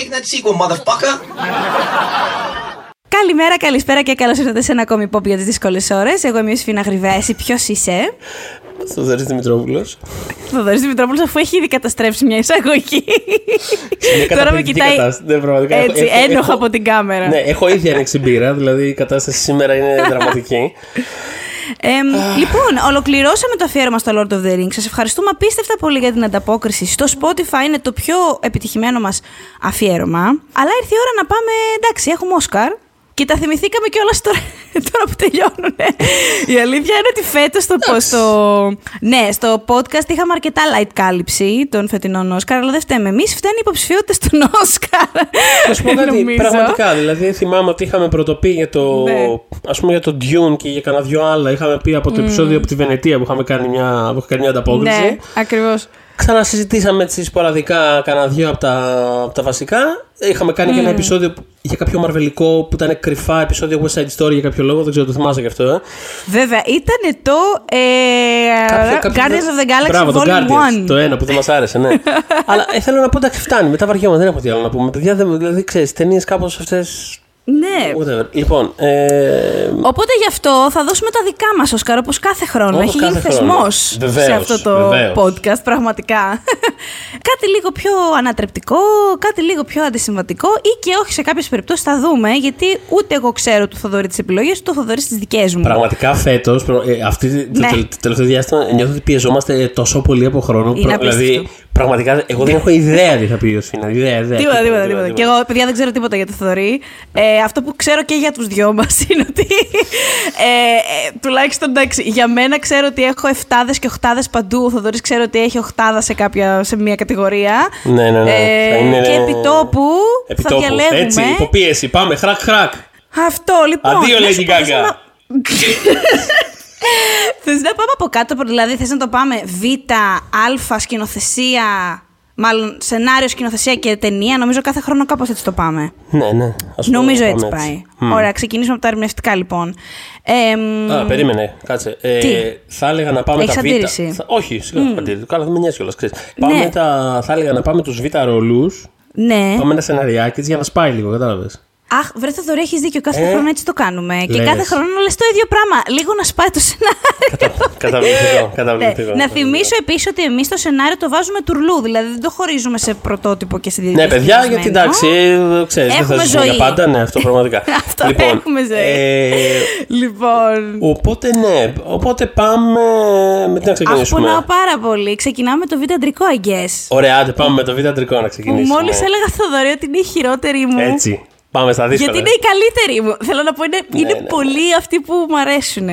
Make that sequel, motherfucker! Καλημέρα, καλησπέρα και καλώς ήρθατε σε ένα ακόμη pop για τις δύσκολες ώρες. Εγώ είμαι η Σφίνα Γρυβαία. Εσύ ποιος είσαι, Θοδωρής Δημητρόπουλος. Θοδωρής Δημητρόπουλος, αφού έχει ήδη καταστρέψει μια εισαγωγή. Τώρα με κοιτάει Ναι, πραγματικά. έχω- έτσι, έχω- ένοχα έχω- από την κάμερα. Ναι, έχω ήδη ανοίξει μπύρα, δηλαδή η κατάσταση σήμερα είναι δραματική. Εμ, λοιπόν, ολοκληρώσαμε το αφιέρωμα στο Lord of the Rings. Σας ευχαριστούμε απίστευτα πολύ για την ανταπόκριση. Στο Spotify είναι το πιο επιτυχημένο μας αφιέρωμα. Αλλά ήρθε η ώρα να πάμε. Εντάξει, έχουμε Όσκαρ. Και τα θυμηθήκαμε κιόλας τώρα, τώρα που τελειώνουν. Η αλήθεια είναι ότι φέτος στο, στο, ναι, στο podcast είχαμε αρκετά light κάλυψη των φετινών Όσκαρ, αλλά δεν φταίμε. Εμείς φταίνει οι υποψηφιότητε των Όσκαρ. Να σου πω κάτι, Νομίζω. πραγματικά. Δηλαδή, θυμάμαι ότι είχαμε πρωτοπεί για το. Ναι. ας πούμε για το Dune και για κανένα δυο άλλα. Είχαμε πει από το επεισόδιο από τη Βενετία που είχαμε κάνει μια, που είχα κάνει μια ανταπόκριση. ναι, ακριβώς. Ξανασυζητήσαμε έτσι σποραδικά κανένα δυο από τα, από τα βασικά. Είχαμε κάνει και ένα επεισόδιο που- για κάποιο μαρβελικό που ήταν κρυφά επεισόδιο West Side Story για κάποιο λόγο. Δεν ξέρω, το θυμάσαι γι' αυτό. Ε. Βέβαια, ήταν το ε, Κάποιο- κάποιο- Guardians of the Galaxy Μπράβο, το Volume Guardians, 1. Το ένα που δεν μας άρεσε, ναι. Αλλά ε, θέλω να πω εντάξει, φτάνει. Μετά βαριόμαι, δεν έχω τι άλλο να πούμε. Παιδιά, δεν- δηλαδή ξέρεις, ταινίες κάπως αυτές. Ναι. Whatever. Λοιπόν, ε, Οπότε γι' αυτό θα δώσουμε τα δικά μας Όσκαρ όπως κάθε χρόνο. Όπως Έχει κάθε γίνει χρόνο. θεσμός σε Βεβαίως, αυτό το βεβαίως. podcast, πραγματικά. κάτι λίγο πιο ανατρεπτικό, κάτι λίγο πιο αντισυμβατικό ή και όχι σε κάποιες περιπτώσεις θα δούμε, γιατί ούτε εγώ ξέρω του Θοδωρή τις επιλογές, ούτε ο Θοδωρής τις δικές μου. πραγματικά φέτος, αυτή το, Ναι. τε- το τελευταίο διάστημα νιώθω ότι πιεζόμαστε τόσο πολύ από χρόνο. Είναι δηλαδή, απίστευτο. Πραγματικά, εγώ δεν έχω ιδέα τι θα πει ο Σφίνα. Ιδέα, ιδέα. Τίποτα, τίποτα, τίποτα. Και εγώ, παιδιά, δεν ξέρω τίποτα για το Θοδωρή. Ε, αυτό που ξέρω και για τους δυο μας είναι ότι. Ε, ε, τουλάχιστον εντάξει, για μένα ξέρω ότι έχω εφτάδες και οχτάδε παντού. Ο Θοδωρής ξέρω ότι έχει οχτάδα σε, κάποια, σε μια κατηγορία. Ναι, ναι, ναι. Ε, Θα είναι- Και επιτόπου, θα Επιτόπου. διαλέγουμε. Έτσι, υποπίεση. Πάμε, χρακ, χρακ. Αυτό λοιπόν. Αντίο, να Lady σου πω, θες Gaga. να- Θες να πάμε από κάτω, δηλαδή θες να το πάμε β, α, σκηνοθεσία, μάλλον σενάριο, σκηνοθεσία και ταινία. Νομίζω κάθε χρόνο κάπως έτσι το πάμε. Ναι, ναι. Ας το Νομίζω πάμε έτσι πάει. Ωραία, ξεκινήσουμε από τα ερμηνευτικά λοιπόν. Ε, μ, Α, περίμενε, κάτσε. Ε, Τι; θα έλεγα να πάμε Έχεις τα β. αντίρρηση; Θα- όχι, σιγά mm. αντίρρηση. Καλά, δεν με νοιάζει κιόλας. Πάμε Ναι. τα, θα έλεγα να πάμε τους β ρόλους. ναι. Πάμε ένα σεναριάκι για να σπάει λίγο, κατάλαβες. Αχ, βρε Θοδωρή, έχεις δίκιο. Κάθε Ε, χρόνο έτσι το κάνουμε. Και λες. κάθε χρόνο λες το ίδιο πράγμα. Λίγο να σπάει το σενάριο. Καταβλητικό. Ναι. καταβλητικό. Να θυμίσω επίσης ότι εμείς το σενάριο το βάζουμε τουρλού. Δηλαδή δεν το χωρίζουμε σε πρωτότυπο και σε Ναι, διαδικασία. παιδιά, γιατί εντάξει, ξέρεις, δεν Έχουμε θα ζήσουμε για ζωή. πάντα. Ναι, αυτό πραγματικά. Αυτό, έχουμε ζωή. ε, Λοιπόν. οπότε, ναι, οπότε πάμε. Με τι να Αχ, ξεκινήσουμε; πονάω πάρα πολύ. Ξεκινάμε με το β' αντρικό, I guess. Ωραία, άντε, πάμε με το β' αντρικό να Που ξεκινήσουμε. μόλι έλεγα Θοδωρή ότι είναι η χειρότερη μου. Έτσι. Πάμε στα δύσκολα. Γιατί είναι η καλύτερη μου. Θέλω να πω, είναι, είναι ναι. πολλοί αυτοί που μου αρέσουν.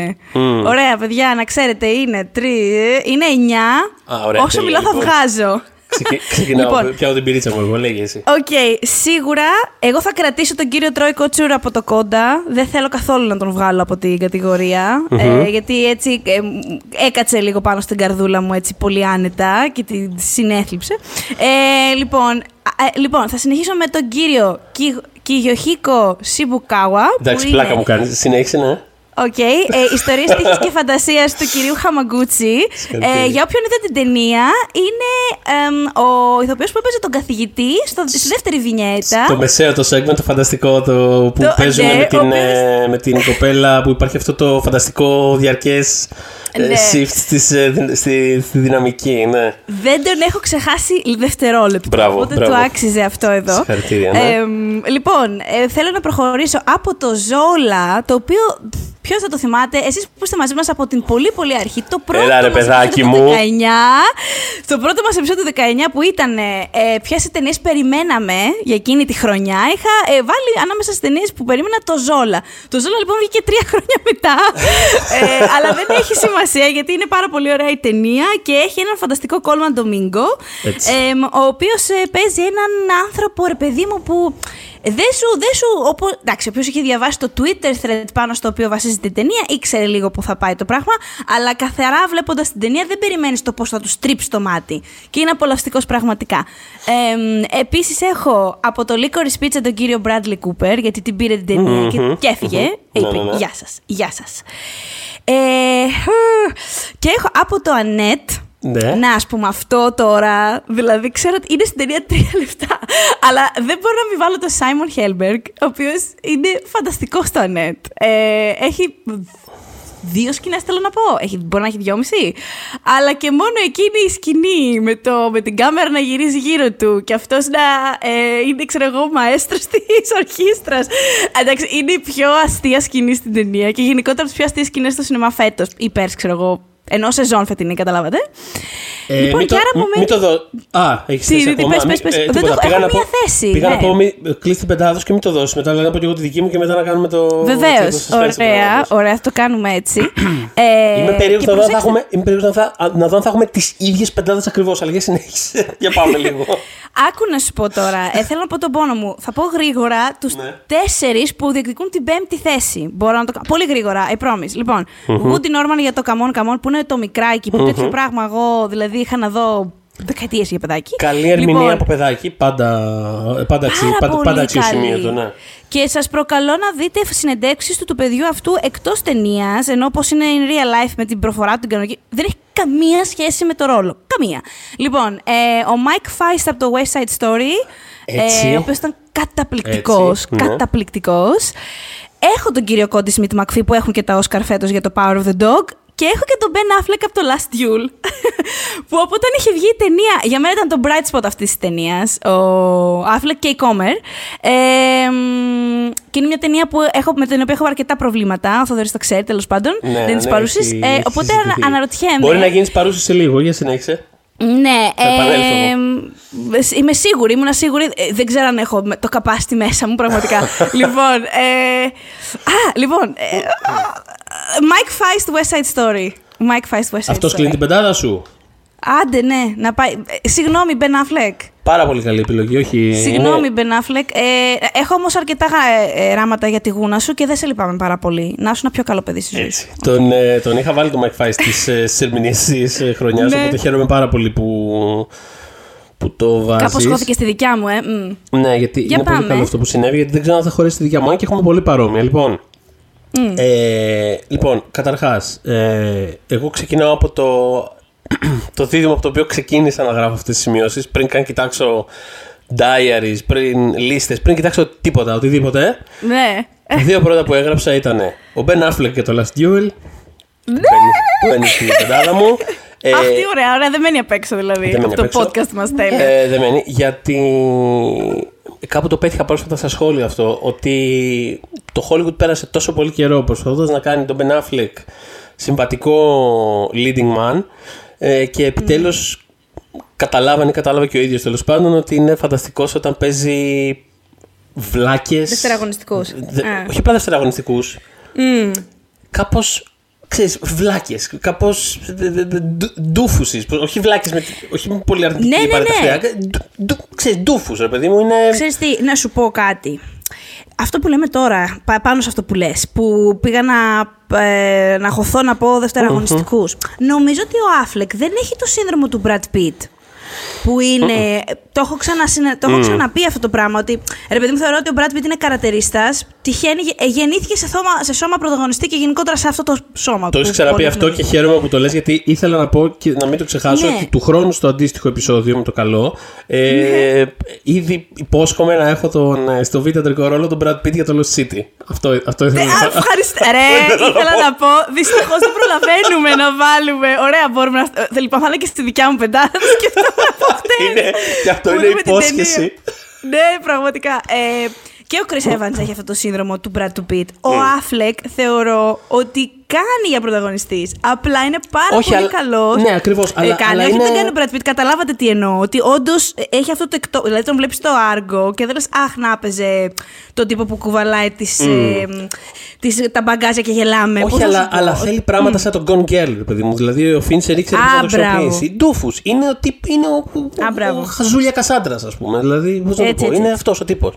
Ωραία, παιδιά, να ξέρετε, είναι τρει. Είναι εννιά. Α, ωραία, Όσο τέλεια, μιλάω θα λοιπόν. βγάζω. Ξεκι- Ξεκινάω. Λοιπόν. Πιάω την μπυρίτσα μου, εγώ λέγε εσύ. Οκ, σίγουρα εγώ θα κρατήσω τον κύριο Τρόι Κότσουρα από το CODA. Δεν θέλω καθόλου να τον βγάλω από την κατηγορια Ε, γιατί έτσι ε, μ, έκατσε λίγο πάνω στην καρδούλα μου έτσι πολύ άνετα και τη συνέθλιψε. Ε, λοιπόν, α, ε, λοιπόν, θα συνεχίσω με τον κύριο Κι- Κιγιοχίκο Σιμπουκάουα. Εντάξει, που πλάκα είναι- μου κάνεις. Συνέχισε, ναι. Οκ. Ε, Ιστορίες τύχη και φαντασίας του κυρίου Χαμαγκούτσι. Συγχαρητήρια. Ε, για όποιον είδε την ταινία, είναι εμ, ο ηθοποιός που έπαιζε τον καθηγητή στο, στη δεύτερη βινιέτα. Το μεσαίο το segment, το φανταστικό το, που Το- παίζουν ναι, με, ο την, οποίος- ε, με την κοπέλα που υπάρχει αυτό το φανταστικό διαρκές ε, Ναι. Shift στις, ε, δυ- στη, στη δυναμική. Ναι. Δεν τον έχω ξεχάσει δευτερόλεπτο. Μπράβο, οπότε μπράβο. του άξιζε αυτό εδώ. Συγχαρητήρια, ναι. Εμ, λοιπόν, ε, θέλω να προχωρήσω από το Ζόλα, το οποίο. Ποιος θα το θυμάται, εσείς που είστε μαζί μας από την πολύ πολύ αρχή, το πρώτο Έλα, ρε, μας παιδάκι επεισόδιο μου. του 19, το πρώτο μας επεισόδιο του 19 που ήταν ε, ποιες ταινίες περιμέναμε για εκείνη τη χρονιά, είχα ε, βάλει ανάμεσα στις ταινίες που περίμενα το Ζόλα. Το Ζόλα λοιπόν βγήκε τρία χρόνια μετά, ε, αλλά δεν έχει σημασία γιατί είναι πάρα πολύ ωραία η ταινία και έχει έναν φανταστικό Κόλμαν Ντομίνγκο, Έτσι. ε, ο οποίος παίζει έναν άνθρωπο, ρε παιδί μου, που δεν σου, δεν σου, όπως, εντάξει, όποιος είχε διαβάσει το Twitter thread πάνω στο οποίο βασίζεται η ταινία, ήξερε λίγο που θα πάει το πράγμα, αλλά καθαρά βλέποντας την ταινία δεν περιμένεις το πώς θα τους τρίψει το μάτι. Και είναι απολαυστικός πραγματικά. Ε, Επίσης έχω από το Licorice Pizza τον κύριο Bradley Cooper, γιατί την πήρε την ταινία και, και έφυγε. Είπε, Ναι, ναι, ναι. Γεια σας, γεια σας. Ε, και έχω από το Annette Ναι. Να, ας πούμε, αυτό τώρα. Δηλαδή, ξέρω ότι είναι στην ταινία τρία λεπτά. Αλλά δεν μπορώ να μην βάλω τον Σάιμον Χέλμπεργκ, ο οποίος είναι φανταστικό στο Ανέτ. Ε, έχει δύο σκηνές, θέλω να πω. Έχει, μπορεί να έχει δυόμιση. Αλλά και μόνο εκείνη η σκηνή με, το, με την κάμερα να γυρίζει γύρω του και αυτός να ε, είναι, ξέρω εγώ, μαέστρος της ορχήστρας. Εντάξει, είναι η πιο αστεία σκηνή στην ταινία και γενικότερα από τις πιο αστείες σκηνές στο σινεμά φέτος. Ή πέρσι, ξέρω εγώ, ενώ σεζόν φετινή, καταλάβατε. Ε, λοιπόν, μην και το, άρα μ- μην το δω. Α, έχεις Τι, θέση τι, ακόμα. πες, πες, Μη- πες. ε, Δεν τίποτα. το- Πήγα έχω να πω- μία θέση, Πήγα να ναι. πω, μη- κλείς την πεντάδο και μην το δώσεις. Μετά λέω να πω και εγώ τη δική μου και μετά να κάνουμε το. Βεβαίως. το suspense του Ωραία, πράγματος. ωραία, θα το κάνουμε έτσι. ε, Είμαι περίεργος και να δω αν θα προσέξτε- έχουμε, είμαι περίεργος να, θα, να δω αν θα έχουμε τις ίδιες πεντάδες ακριβώς. Αλλά για συνέχισε. για πάμε λίγο. Άκου να σου πω τώρα. Ε, θέλω να πω τον πόνο μου. Θα πω γρήγορα τους Ναι. τέσσερις που διεκδικούν την πέμπτη θέση. Μπορώ να το κάνω. Πολύ γρήγορα, I promise. Λοιπόν, Woody Norman για το Καμόν Καμόν που είναι το μικράκι. Που τέτοιο πράγμα εγώ δηλαδή είχα να δω δεκαετίες για παιδάκι. Καλή ερμηνεία Λοιπόν, από παιδάκι. Πάντα, πάντα, αξί, Πάρα πάντα, πολύ πάντα αξιοσημείωτο, καλή. ναι. Και σας προκαλώ να δείτε συνεντεύξεις του του παιδιού αυτού εκτός ταινίας, ενώ όπω είναι in real life με την προφορά του την κανονική. Δεν έχει καμία σχέση με το ρόλο. Καμία. Λοιπόν, ε, ο Mike Feist από το West Side Story, Έτσι. ε, ο οποίος ήταν καταπληκτικός. Έτσι, ναι. Καταπληκτικός. Έχω τον κύριο Κόντι Σμιτ Μακφί που έχουν και τα Oscar φέτος για το Power of the Dog. Και έχω και τον Ben Affleck από το Last Duel. που από όταν είχε βγει η ταινία. Για μένα ήταν το bright spot αυτής της ταινίας. Ο Affleck και η Comer. Ε, μ, και είναι μια ταινία που έχω, με την οποία έχω αρκετά προβλήματα. Ο Θοδωρής το ξέρει τέλος πάντων. Ναι, δεν είναι ναι, τη παρούση. έχει- Ε, έχει οπότε συζητηθεί. ανα- αναρωτιέμαι. Μπορεί να γίνεις παρούση σε λίγο, για συνέχισε. Ναι, Θα επανέλθω ε, μ, είμαι σίγουρη, ήμουν σίγουρη. ε, δεν ξέρω αν έχω με- το καπάστι μέσα μου, πραγματικά. λοιπόν, ε, α, λοιπόν, ε, α, Mike Feist West Side Story. Mike Feist West Side Αυτός Story. κλείνει την πεντάδα σου; Άντε, ναι, να πάει. ε, Συγγνώμη, Ben Affleck. Πάρα πολύ καλή επιλογή, όχι. Συγγνώμη, είναι- Ben Affleck. Ε, έχω όμως αρκετά γα- ε, ράματα για τη γούνα σου και δεν σε λυπάμαι πάρα πολύ. Να σου ένα πιο καλό παιδί στη ζωή σου. Έτσι. Τον, ε, τον είχα βάλει το Mike Feist στι ερμηνείε της χρονιάς, Ναι. οπότε χαίρομαι πάρα πολύ που, που το βάζεις. Κάπως χώθηκε στη δικιά μου, ε. μ. Ναι, γιατί Για είναι πολύ πάμε. καλό αυτό που συνέβη, γιατί δεν ξέρω αν θα χωρέσει τη δικιά μου, αν και έχουμε πολύ παρόμοια. Λοιπόν, ε, λοιπόν καταρχάς, ε, εγώ ξεκινάω από το, το δίδυμο από το οποίο ξεκίνησα να γράφω αυτές τις σημειώσεις, πριν καν κοιτάξω diaries, πριν λίστες, πριν κοιτάξω τίποτα, οτιδήποτε. Ναι. Τα δύο πρώτα που έγραψα ήταν ο Ben Affleck και το Last Duel. Ναι. Μπαίνει- Μπαίνει στην πεντάδα μου. Ε, Αυτή ωραία, ωραία, δεν μένει απ' έξω δηλαδή. δεν μένει από το απ' έξω. podcast μας τέλεια. Ε, δεν μένει, γιατί κάπου το πέτυχα πρόσφατα στα σχόλια αυτό, ότι το Hollywood πέρασε τόσο πολύ καιρό προσπαθώντας να κάνει τον Ben Affleck συμβατικό leading man ε, και επιτέλους καταλάβανε, κατάλαβε και ο ίδιος τέλος πάντων ότι είναι φανταστικός όταν παίζει βλάκες Δευτεραγωνιστικούς. Δε- Α. όχι απλά δευτεραγωνιστικούς κάπως ξέρεις, βλάκες, κάπως δε- δε- δε- ντου- ντούφουσες, όχι βλάκες, με, όχι με πολύ αρνητική Ναι, ναι, ναι. παραταξιακά, ντου- ντου- ξέρεις, ντούφους ρε παιδί μου, είναι... Ξέρεις τι, να σου πω κάτι. Αυτό που λέμε τώρα, πα- πάνω σε αυτό που λες, που πήγα να, ε, να χωθώ να πω δευτεραγωνιστικούς. Νομίζω ότι ο Άφλεκ δεν έχει το σύνδρομο του Brad Pitt. Που είναι. Το έχω, ξανασυνα- το έχω ξαναπεί αυτό το πράγμα. Ότι ρε παιδί μου, θεωρώ ότι ο Brad Pitt είναι καρατερίστας. Τυχαίνει, ε, γεννήθηκε σε, θόμα, σε σώμα πρωταγωνιστή και γενικότερα σε αυτό το σώμα. Το έχεις που ξαναπεί πολύ αυτό γνωρίζω. και χαίρομαι που το λες γιατί ήθελα να πω και να μην το ξεχάσω Ναι. ότι του χρόνου στο αντίστοιχο επεισόδιο με το καλό ε, ήδη υπόσχομαι να έχω τον, ε, στο β' τρικό ρόλο τον Brad Pitt για το Lost City. Αυτό, αυτό ήθελα Ε, να α, πω. Ευχαριστώ. Ρε, ήθελα να πω. Δυστυχώς δεν προλαβαίνουμε να βάλουμε. Ωραία, μπορούμε να. ε, Λοιπόν, θα είναι και στη δικιά μου πεντάδα. το σκεφτόμουν από χτες. Είναι- και αυτό Που είναι δούμε την υπόσχεση. ταινία. Ναι, πραγματικά. Ε, και ο Chris Evans έχει αυτό το σύνδρομο του Brad Pitt. Ο Affleck θεωρώ ότι κάνει για πρωταγωνιστής. Απλά είναι πάρα Όχι, πολύ αλλά- καλός. ναι, ακριβώς, αλλά- κάνει, αλλά όχι είναι- δεν κάνει ο Brad Pitt. Καταλάβατε τι εννοώ. Ότι όντως έχει αυτό το εκτό. Δηλαδή τον βλέπεις στο Argo και δεν λες, Αχ, να έπαιζε τον τύπο που κουβαλάει τις, ε, τις, τα μπαγκάζια και γελάμε. Πώς Όχι, να σου αλλά, πω. αλλά θέλει πράγματα σαν τον Gone Girl, ρε παιδί μου. Δηλαδή ο Φίντσερ ήξερε Α, πώς να το μπράβο. χρησιμοποιήσει. Ντούφους. Είναι ο, τύπ, είναι ο, Α, μπράβο. ο χαζούλια Κασάντρα, ας πούμε. Δηλαδή, πώς να το Έτσι, πω. έτσι, Είναι έτσι. αυτός ο τύπος.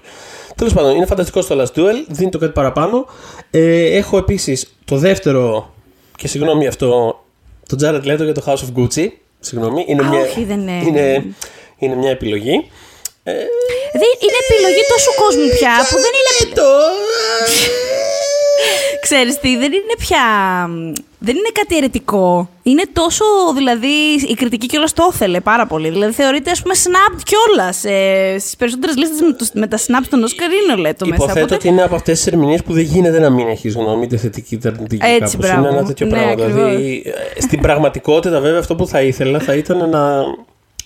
Τέλος πάντων, είναι φανταστικό στο Last Duel. Δίνει το κάτι παραπάνω. Ε, έχω επίσης το δεύτερο. Και συγγνώμη αυτό. Το Jared Leto για το House of Gucci. Συγγνώμη. Είναι Α, μια, όχι, δεν είναι. είναι. Είναι μια επιλογή. Ε, Δεν, είναι επιλογή τόσου κόσμου πια που δεν είναι. το. Ξέρεις τι, δεν είναι πια... Δεν είναι κάτι αιρετικό. Είναι τόσο, δηλαδή, η κριτική κιόλας το ήθελε πάρα πολύ. Δηλαδή, θεωρείται, ας πούμε, snap κιόλας. Ε, Στις περισσότερες λίστες με, το- με τα snaps των Όσκαρ είναι ο Λέτο μέσα. Υποθέτω Οπότε- ότι είναι από αυτές τις ερμηνείες που δεν γίνεται να μην έχεις γνώμη, είτε θετική είτε αρνητική. Έτσι, κάπως. μπράβο. Είναι ένα τέτοιο Ναι, πράγμα. ακριβώς. Δηλαδή, ε, στην πραγματικότητα, βέβαια, αυτό που θα ήθελα θα ήταν να,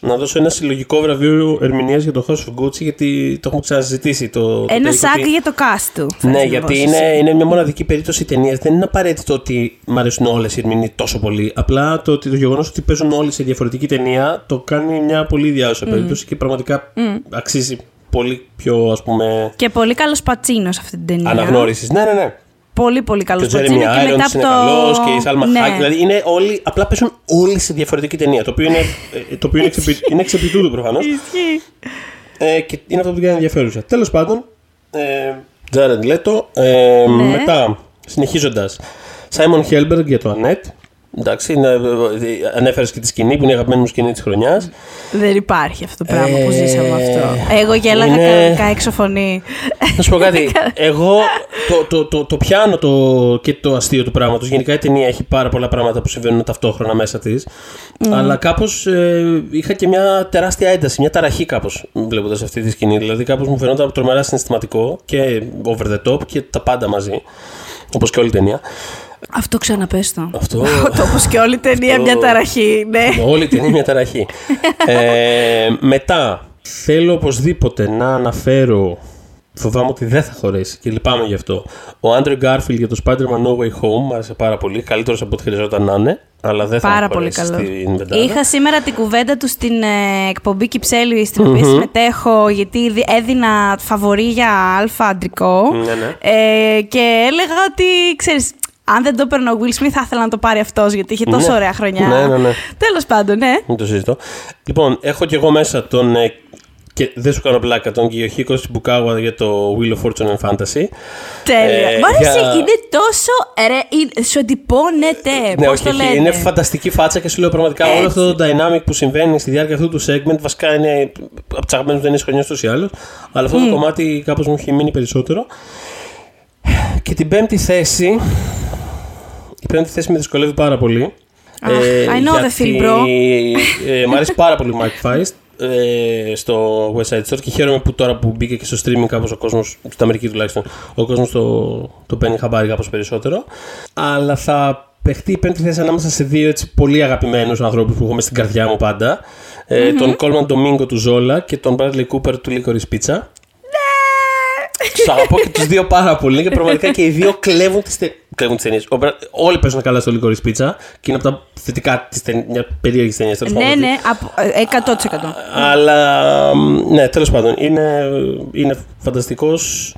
να δώσω ένα συλλογικό βραβείο ερμηνείας για το House of Gucci, γιατί το έχουμε ξαναζητήσει. Το, το Ένα take σάκ ότι- για το cast του. θες Ναι, να γιατί δώσεις. είναι, είναι μια μοναδική περίπτωση ταινία. Δεν είναι απαραίτητο ότι μου αρέσουν όλες οι ερμηνείες τόσο πολύ. Απλά το, ότι το γεγονός ότι παίζουν όλοι σε διαφορετική ταινία το κάνει μια πολύ διάουσα περίπτωση και πραγματικά αξίζει πολύ πιο ας πούμε Και πολύ καλός πατσίνος σε αυτή την ταινία. αναγνώρισης. Ναι, ναι, ναι. Πολύ, πολύ καλό Και ο πατσίνο. Τζέρεμι Και μετά Άιρον από είναι το. καλός και η Σάλμα ναι. Χάκ. Δηλαδή είναι όλοι, απλά παίζουν όλοι σε διαφορετική ταινία. Το οποίο είναι, ε, το οποίο είναι, εξεπι, είναι εξεπιτούδου προφανώς. Ισχύει. Ε, και είναι αυτό που την κάνει ενδιαφέρουσα. Τέλος πάντων, ε, Jared Leto. Ε, Ναι. Μετά, συνεχίζοντας, Simon Helberg για το Annette. Εντάξει, είναι, ε, ανέφερες και τη σκηνή που είναι η αγαπημένη μου σκηνή της χρονιάς. Δεν υπάρχει αυτό το πράγμα που Ε, ζήσαμε αυτό. Εγώ γέλαγα είναι- κανονικά έξω φωνή. Να σου πω κάτι. Εγώ το, το, το, το πιάνω το, και το αστείο του πράγματος. Γενικά η ταινία έχει πάρα πολλά πράγματα που συμβαίνουν ταυτόχρονα μέσα της. Αλλά κάπως ε, είχα και μια τεράστια ένταση, μια ταραχή κάπως βλέποντας αυτή τη σκηνή. Δηλαδή κάπως μου φαινόταν τρομερά συναισθηματικό και over the top και τα πάντα μαζί. Όπως και όλη η ταινία. Αυτό ξαναπες το. Αυτό. Το όπως και όλη η ταινία Αυτό- μια ταραχή, ναι. Όλη την είναι μια ταραχή. ε, μετά, θέλω οπωσδήποτε να αναφέρω. Φοβάμαι ότι δεν θα χωρέσει και λυπάμαι γι' αυτό. Ο Άντρε Γκάρφιλ για το Spider-Man No Way Home μου άρεσε πάρα πολύ. Καλύτερος από ό,τι χρειαζόταν να είναι. Αλλά δεν θα Πάρα μου πολύ χωρέσει καλό. στην πεντάδα. Είχα σήμερα την κουβέντα του στην ε, εκπομπή Κυψέλη, στην οποία συμμετέχω, γιατί δι- έδινα φαβορή για αλφα αντρικό. Ναι, ναι. Ε, και έλεγα ότι, ξέρεις, αν δεν το έπαιρνε ο Will Smith, θα ήθελα να το πάρει αυτός, γιατί είχε τόσο Ναι. ωραία χρονιά. Ναι, ναι, ναι. Τέλος πάντων, ναι. Μην το συζητώ. Λοιπόν, έχω και εγώ μέσα τον. ε, και δεν σου κάνω πλάκα, τον Κιοχίκο Τσιμπουκάουα για το Wheel of Fortune and Fantasy. Τέλεια. Ε, Μ' άρεσε, για- είναι τόσο. Ρε, είναι- σου εντυπώνεται. Ναι, Πώς όχι, το όχι, λένε; είναι φανταστική φάτσα και σου λέω πραγματικά όλο αυτό το dynamic που συμβαίνει στη διάρκεια αυτού του segment βασικά είναι από τι αγαπημένε ταινίε χρονιά ούτω ή άλλω. Αλλά αυτό το κομμάτι κάπως μου έχει μείνει περισσότερο. Και την πέμπτη θέση. Η πέμπτη θέση με δυσκολεύει πάρα πολύ. Αχ, I know the feel, bro. ε, μ' αρέσει πάρα πολύ ο Mike Feist ε, στο West Side Story και χαίρομαι που τώρα που μπήκε και στο streaming κάπως ο κόσμος, στην Αμερική τουλάχιστον, ο κόσμος το, το παίρνει χαμπάρι κάπως περισσότερο. Αλλά θα παιχτεί η πέμπτη θέση ανάμεσα σε δύο έτσι, πολύ αγαπημένους ανθρώπους που έχω μες στην καρδιά μου πάντα. Ε, Τον Coleman Domingo του Zola και τον Bradley Cooper του Licorice Pizza. Τους αγαπώ και τους δύο πάρα πολύ και πραγματικά και οι δύο κλέβουν τις τε... κλέβουν τις ταινίες. Ο Μπρα- Όλοι παίζουν καλά στο Licorice Pizza και είναι από τα θετικά της ταινία, μια περίεργη ταινία. Ναι, ναι, από- ε, 100%. Αλλά ναι, τέλος πάντων είναι, είναι φανταστικός.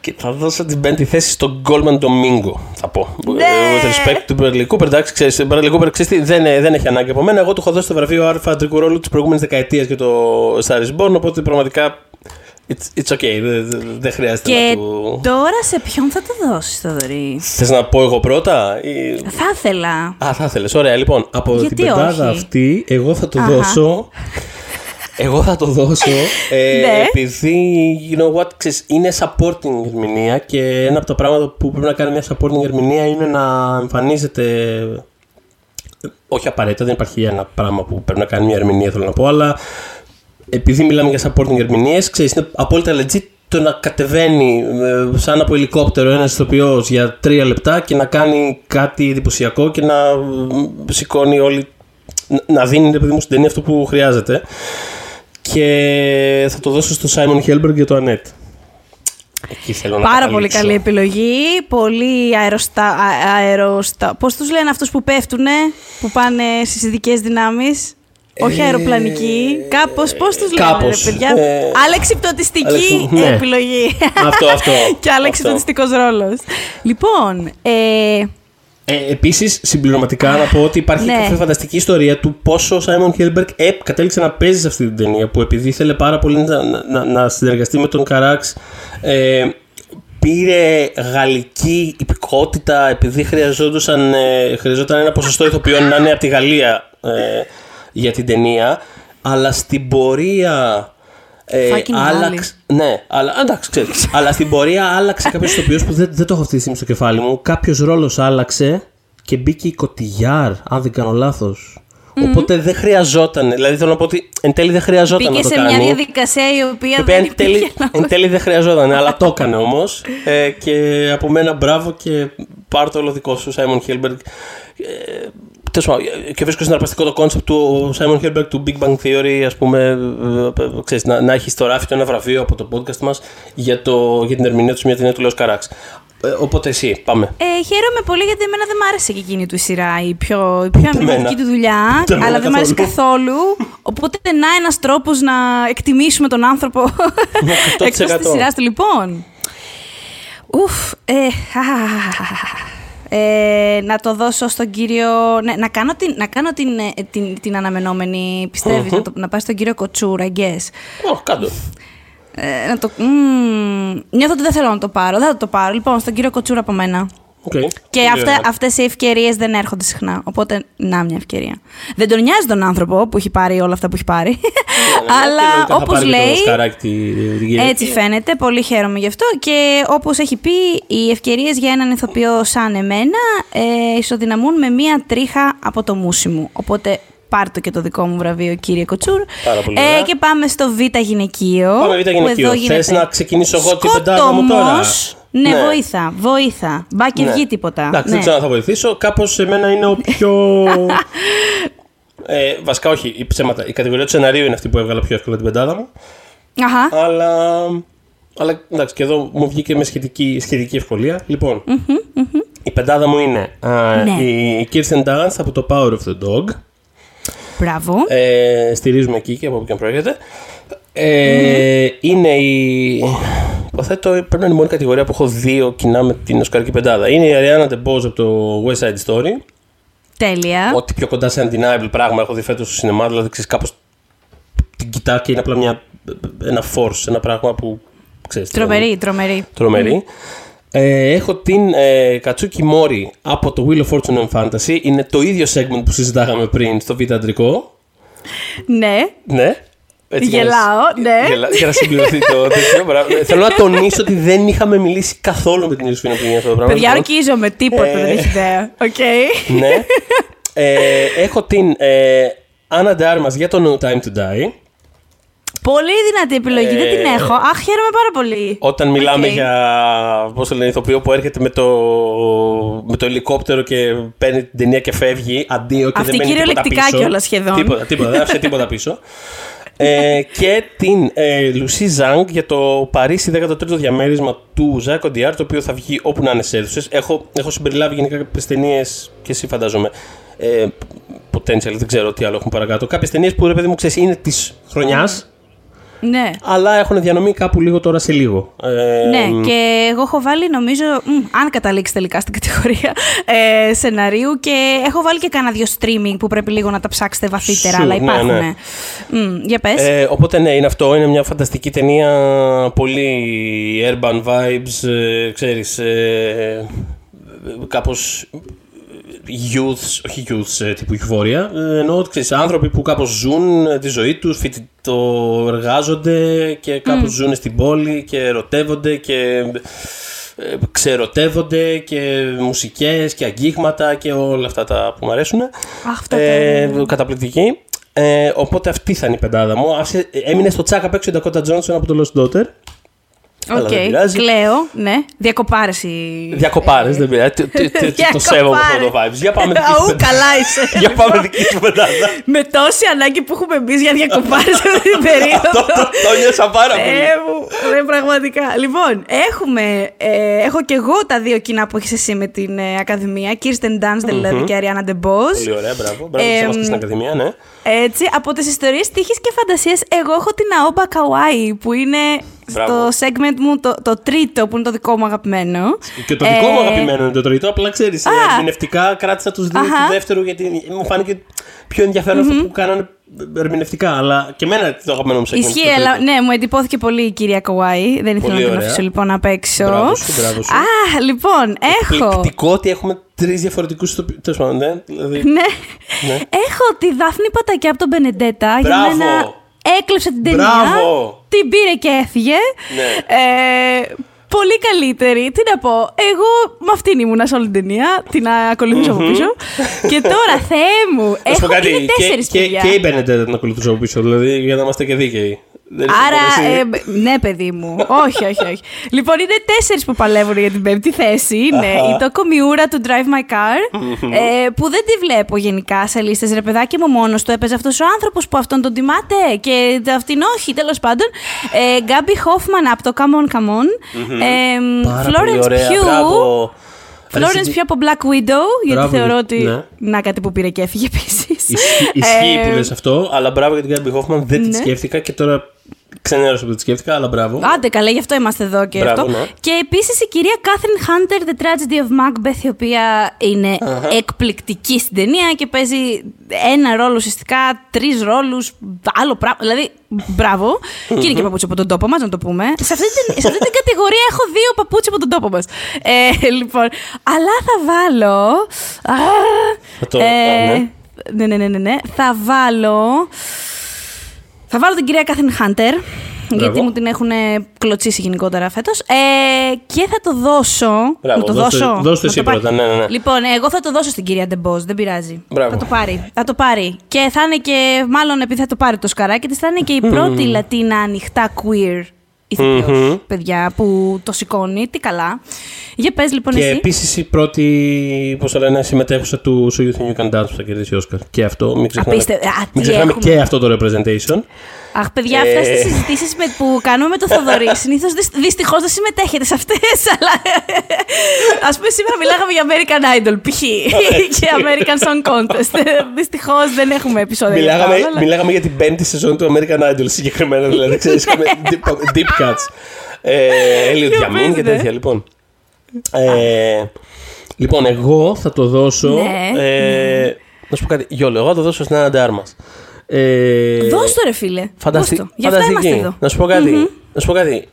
Και θα δώσω την πέμπτη θέση στον Goldman Domingo, θα πω. Ναι. Ε, With respect του Bradley Cooper, εντάξει, ξέρεις, ο Bradley Cooper ξέρεις τι, δεν, δεν έχει ανάγκη από μένα. Εγώ του έχω δώσει το βραβείο Α αντρικού ρόλου της προηγούμενης δεκαετίας για το Star is Born, οπότε πραγματικά. It's, it's okay, δεν δεν- δεν χρειάζεται Και να του. τώρα σε ποιον θα το δώσεις, Θοδωρή; Θες να πω εγώ πρώτα, ή... Θα ήθελα. Α, θα ήθελες. Ωραία, λοιπόν, από Γιατί την πεντάδα όχι; αυτή, εγώ θα το Αχα. δώσω. Εγώ θα το δώσω ε, Ναι. επειδή you know what, ξέρεις, είναι supporting ερμηνεία και ένα από τα πράγματα που πρέπει να κάνει μια supporting ερμηνεία είναι να εμφανίζεται. Όχι απαραίτητα, δεν υπάρχει ένα πράγμα που πρέπει να κάνει μια ερμηνεία, θέλω να πω, αλλά επειδή μιλάμε για supporting ερμηνείες, ξέρεις, είναι απόλυτα legit το να κατεβαίνει ε, σαν από ελικόπτερο ένας ηθοποιός για τρία λεπτά και να κάνει κάτι εντυπωσιακό και να ε, σηκώνει όλη. να- να δίνει ρε παιδί μου στην ταινία αυτό που χρειάζεται. Και θα το δώσω στο Simon Helberg για το Annette. Εκεί θέλω να Πάρα πολύ καταλήξω. καλή επιλογή. Πολύ αεροστα... α- αεροστα... Πώς τους λένε αυτούς που πέφτουνε, που πάνε στις ειδικές δυνάμεις; Όχι Ε, αεροπλανική. Κάπως, πώς τους λένε, κάπως. ρε παιδιά; Ε, Αλεξιπτωτιστική αλεξι- ναι. επιλογή. Αυτό, αυτό. και αλεξιπτωτιστικός ρόλος. Λοιπόν, ε, Ε, Επίσης, συμπληρωματικά να πω ότι υπάρχει Ναι. κάποια φανταστική ιστορία του πόσο ο Σάιμον Χέλμπεργκ ε, κατέληξε να παίζει σε αυτή την ταινία. Που επειδή ήθελε πάρα πολύ να, να, να συνεργαστεί με τον Καράξ, ε, πήρε γαλλική υπηκότητα επειδή χρειαζόντουσαν, ε, χρειαζόταν ένα ποσοστό ηθοποιών να είναι από τη Γαλλία ε, για την ταινία. Αλλά στην πορεία Ε, Fucking άλλαξ... Ναι, αλλά εντάξει, ξέρεις. αλλά στην πορεία άλλαξε κάποιος ηθοποιός που δεν, δεν το έχω αυτή τη στιγμή στο κεφάλι μου. Κάποιος ρόλος άλλαξε και μπήκε η Κωτιγιάρ, αν δεν κάνω λάθος. Οπότε δεν χρειαζόταν. Δηλαδή θέλω να πω ότι εν τέλει δεν χρειαζόταν Μπήκε να το σε κάνει. μια διαδικασία η οποία Η οποία δεν εν τέλει, υπήρχε λόγος. εν τέλει δεν χρειαζόταν, αλλά το έκανε όμως. Ε, και από μένα μπράβο και πάρ το όλο δικό σου, Σάιμον Χέλμπεργκ. Ε, τέλος πάντων, και βρίσκω συναρπαστικό το κόνσεπτ του Simon Helberg του Big Bang Theory, ας πούμε, ε, ε, ξέρεις, να, να έχει στο ράφι του ένα βραβείο από το podcast μας για, το, για την ερμηνεία τους σε μια ταινία του Λέος Καράξ. Ε, οπότε εσύ, πάμε. Ε, χαίρομαι πολύ γιατί εμένα δεν μ' άρεσε και εκείνη του η σειρά, η πιο, η πιο αμυντική εμένα. του δουλειά, Ούτε εμένα αλλά δεν μ' άρεσε καθόλου. καθόλου. Οπότε να ένας τρόπος να εκτιμήσουμε τον άνθρωπο 100%. εκτός της σειράς του. Λοιπόν, ουφ, ε, χαχαχαχαχαχα. Ε, να το δώσω στον κύριο. Ναι, να κάνω την, να κάνω την, ε, την, την αναμενόμενη, πιστεύεις, να, το, να πάει στον κύριο Κοτσούρα, I guess. Ω, κάτω. Ε, να το, μμμ, νιώθω ότι δεν θέλω να το πάρω. Δεν θα το πάρω. Λοιπόν, στον κύριο Κοτσούρα από μένα. Οκ. Και Πολύ αυτά, ωραία. αυτές οι ευκαιρίες δεν έρχονται συχνά. Οπότε, να μια ευκαιρία. Δεν τον νοιάζει τον άνθρωπο που έχει πάρει όλα αυτά που έχει πάρει. Ναι, ναι, και Αλλά λογικά θα όπως πάρει και το λέει, Οσκαράκι τη- την Κυριακή. έτσι φαίνεται. Πολύ χαίρομαι γι' αυτό. Και όπως έχει πει, οι ευκαιρίες για έναν ηθοποιό σαν εμένα ε, ισοδυναμούν με μία τρίχα από το μούσι μου. Οπότε, πάρτε και το δικό μου βραβείο, κύριε Κοτσούρ. Πάρα πολύ Ε, ωραία. και πάμε στο Β' γυναικείο. Πάμε β' που γυναικείο. εδώ Θες γίνεται να ξεκινήσω εγώ την πεντάδα μου τώρα; Σκότωμος. Ναι, Ναι. βοήθα, βοήθα. Μπα και Ναι. βγει τίποτα. Εντάξει, ναι. δεν ξέρω αν θα βοηθήσω. Κάπως σε μένα είναι ο πιο. ε, βασικά, όχι, η ψέματα. Η κατηγορία του σεναρίου είναι αυτή που έβγαλα πιο εύκολα την πεντάδα μου. Αχα. Αλλά. Αλλά εντάξει, και εδώ μου βγήκε με σχετική, σχετική ευκολία. Λοιπόν, η πεντάδα μου είναι α, Ναι. η Kirsten Dunst από το Power of the Dog. Μπράβο. Ε, στηρίζουμε εκεί και από όπου και αν προέρχεται. Ε, Είναι η. Υποθέτω πρέπει να είναι η μόνη κατηγορία που έχω δύο κοινά με την Οσκαρική Πεντάδα. Είναι η Ariana DeBose από το West Side Story. Τέλεια. Ό,τι πιο κοντά σε undeniable πράγμα έχω δει φέτος στο σινεμά. Δηλαδή, ξέρεις, κάπως την κοιτάω και είναι απλά μια, ένα force, ένα πράγμα που ξέρεις. Τρομερή, τρομερή. Τρομερή. Ε, έχω την ε, Κατσούκι Μόρι από το Wheel of Fortune and Fantasy. Είναι το ίδιο segment που συζητάγαμε πριν στο Β' Αντρικό. Ναι. Ναι. Έτσι για να- Γελάω, ναι. Γελά- Για να συμπληρωθεί το τέτοιο. Μπράβο. Ε, Θέλω να τονίσω ότι δεν είχαμε μιλήσει καθόλου με την Ιωσήφινα πριν για αυτό το πράγμα. Παιδιά, Λοιπόν, ορκίζομαι. Τίποτα Ε. δεν έχει ιδέα. Οκ. Ναι. Ε, έχω την ε, Anna de Armas για το No Time to Die. Πολύ δυνατή επιλογή. Δεν Ε, την έχω. Αχ, χαίρομαι πάρα πολύ. Όταν μιλάμε Οκ. για πώς το λένε, ηθοποιό που έρχεται με το, με το ελικόπτερο και παίρνει την ταινία και φεύγει, αντίο και Αυτή δεν μένει τίποτα κυριολεκτικά πίσω. κιόλας σχεδόν. Τίποτα, τίποτα, δεν άφησε τίποτα πίσω. ε, και την ε, Λουσί Ζανγκ για το Παρίσι 13ο διαμέρισμα του Ζάκο Ντιάρ, το οποίο θα βγει όπου να είναι σε αίθουσες. Έχω, έχω συμπεριλάβει γενικά κάποιες ταινίες και εσύ φαντάζομαι. Ε, potential, δεν ξέρω τι άλλο έχουμε παρακάτω. Κάποιες ταινίες που ρε παιδί μου ξέρεις είναι της χρονιάς, Ναι. αλλά έχουν διανομή κάπου λίγο τώρα σε λίγο. Ε, Ναι, και εγώ έχω βάλει νομίζω, μ, αν καταλήξει τελικά στην κατηγορία ε, σεναρίου και έχω βάλει και κάνα δύο streaming που πρέπει λίγο να τα ψάξετε βαθύτερα, Σου, αλλά ναι, υπάρχουν. ναι. Μ, για πες. Ε, οπότε ναι, είναι αυτό. Είναι μια φανταστική ταινία. Πολύ urban vibes, ε, ξέρεις, ε, κάπως youths, όχι youths ε, τύπου euphoric, ε, εννοώ ξέρεις, άνθρωποι που κάπως ζουν ε, τη ζωή τους, φοιτητο εργάζονται και κάπως ζουν στην πόλη και ερωτεύονται και ε, ξερωτεύονται και μουσικές και αγγίγματα και όλα αυτά τα που μου αρέσουν. αυτά Ε, τα- καταπληκτική. Ε, οπότε αυτή θα είναι η πεντάδα μου. Άφησε- έμεινε στο τσάκα απ' έξω η Dakota Johnson από το Lost Daughter. Αλλά Οκ, δεν πειράζει. κλαίω, ναι. Διακοπάρες οι... Διακοπάρες, δεν πειράζει. Τι- τι- τι- Το Διακοπάρες. σέβομαι αυτό το vibes. Για πάμε δική σου Αού, πεντάδα. καλά είσαι. Για πάμε δική σου πεντάδα. Με τόση ανάγκη που έχουμε εμείς για διακοπάρες αυτή την Αυτό περίοδο. το, το νιώσα πάρα πολύ. Ε, μου, ρε, πραγματικά. Λοιπόν, έχουμε, ε, έχω και εγώ τα δύο κοινά που έχεις εσύ με την ε, Ακαδημία. Kirsten Dunst δηλαδή και Ariana DeBose. Πολύ ωραία, μπράβο. Μπράβο, Ε, που είμαστε στην Ακαδημία, ναι. Έτσι, από τις ιστορίες τύχης και φαντασίας, εγώ έχω την Aoba Kawaii, που είναι Μπράβο. στο segment μου το, το τρίτο, που είναι το δικό μου αγαπημένο. Και το δικό μου Ε, αγαπημένο είναι το τρίτο. Απλά ξέρεις, Α. ερμηνευτικά κράτησα τους δύο Αχα. του δεύτερου γιατί μου φάνηκε πιο ενδιαφέρον αυτό που κάνανε ερμηνευτικά. Αλλά και εμένα το αγαπημένο μου segment. Ισχύει, το τρίτο. αλλά ναι, μου εντυπώθηκε πολύ η κυρία Καουάη. Δεν ήθελα Πολύ να την ωραία. αφήσω λοιπόν απ' έξω. Μπράβο σου, μπράβο σου. Α, λοιπόν, έχω. Εκπληκτικό ότι έχουμε τρεις διαφορετικούς ηθοποιού. Τέλος πάντων, ναι. Δηλαδή, Ναι. Ναι. Έχω τη Δάφνη Πατακιά από τον Μπενεντέτα. Για Μπράβο. μένα Έκλεψε την ταινία. Μπράβο! Την πήρε και έφυγε. Ναι. Ε, πολύ καλύτερη. Τι να πω. Εγώ με αυτήν ήμουνα σε όλη την ταινία. Την ακολουθούσα από πίσω. και τώρα, Θεέ μου. Να σου πω Έχω κάτι. είναι τέσσερις Και, και, και η Μπένετ την ακολουθούσα από πίσω, δηλαδή για να είμαστε και δίκαιοι. Δεν είσαι Άρα, εσύ. ε, μπ- ναι, παιδί μου. όχι, όχι, όχι. Λοιπόν, είναι τέσσερις που παλεύουν για την πέμπτη θέση. Είναι Αχα. η Τόκο Μιούρα του Drive My Car, ε, που δεν τη βλέπω γενικά σε λίστες. Ρε παιδάκι μου, μόνος του έπαιζε αυτός ο άνθρωπος που αυτόν τον τιμάτε και αυτήν όχι, τέλος πάντων. Ε, Γκάμπι Χόφμαν από το Come On, Come On. Ε, Πάρα πολύ Florence ωραία. Pugh. Μπράβο. Florence Pugh από Black Widow, γιατί Μπράβο, θεωρώ ότι. ναι. Να κάτι που πήρε και έφυγε επίσης. Ισχύει, ισχύει που λες αυτό, αλλά μπράβο για την Γκάμπι Χόφμαν. Δεν τη Ναι. σκέφτηκα και τώρα ξενέρωσα που δεν τη σκέφτηκα, αλλά μπράβο. Άντε καλά, γι' αυτό είμαστε εδώ και Μπράβο, αυτό. ναι. Και επίσης η κυρία Κάθριν Χάντερ, The Tragedy of Macbeth, η οποία είναι εκπληκτική στην ταινία και παίζει ένα ρόλο ουσιαστικά, τρεις ρόλους, άλλο πράγμα. Δηλαδή, μπράβο. και είναι και παπούτσι από τον τόπο μας, να το πούμε. σε, αυτή την, σε αυτή την κατηγορία έχω δύο παπούτσι από τον τόπο μας. Ε, λοιπόν, αλλά θα βάλω. Α, Θα το- α, ναι. ναι, ναι, ναι, ναι, ναι. Θα βάλω. Θα βάλω την κυρία Κάθριν Χάντερ. Γιατί μου την έχουν κλωτσίσει γενικότερα φέτος. Ε, και θα το δώσω. Μπράβο, να το δώστε- δώσω. δώστε να εσύ το πάρει. πρώτα, ναι, ναι, ναι. Λοιπόν, εγώ θα το δώσω στην κυρία Ντεμπό. Δεν πειράζει. Μπράβο. Θα το πάρει. Θα το πάρει. Και θα είναι και, μάλλον επειδή θα το πάρει το σκαράκι της, θα είναι και η πρώτη Λατίνα ανοιχτά queer ηθοποιός, παιδιά, που το σηκώνει. Τι καλά. Για πες λοιπόν Και εσύ. επίσης η πρώτη, πώς το λένε, συμμετέχουσα του So You Think You Can Dance που θα κερδίσει Όσκαρ. Και αυτό, μην ξεχνάμε, Απίστε- Α, τι μην ξεχνάμε έχουμε. και αυτό το representation. Αχ, παιδιά, αυτέ Ε. τι συζητήσεις που κάνουμε με το Θοδωρή, συνήθως δυστυχώς δεν συμμετέχετε σε αυτές. Αλλά. Α πούμε, σήμερα μιλάγαμε για American Idol, π.χ. και American Song Contest. Δυστυχώς δεν έχουμε επεισόδια. για Μιλάγαμε, αυτά, αλλά- μιλάγαμε για την πέμπτη σεζόν του American Idol συγκεκριμένα, δηλαδή ξέρεις, είχαμε deep, deep cuts. Ε, Elliot Για Yamin και πες, ναι. τέτοια, λοιπόν. Ε, λοιπόν, εγώ θα το δώσω. Ναι, ε, Να σου πω κάτι, Γιώλο, εγώ θα το δώσω στην Άννα Ντάρμας. Ε, Δώσ' το ρε φίλε. φανταστι- Δώσ' το. Γι' αυτά φανταστική. είμαστε εδώ. Να σου πω κάτι. Να σου πω κάτι.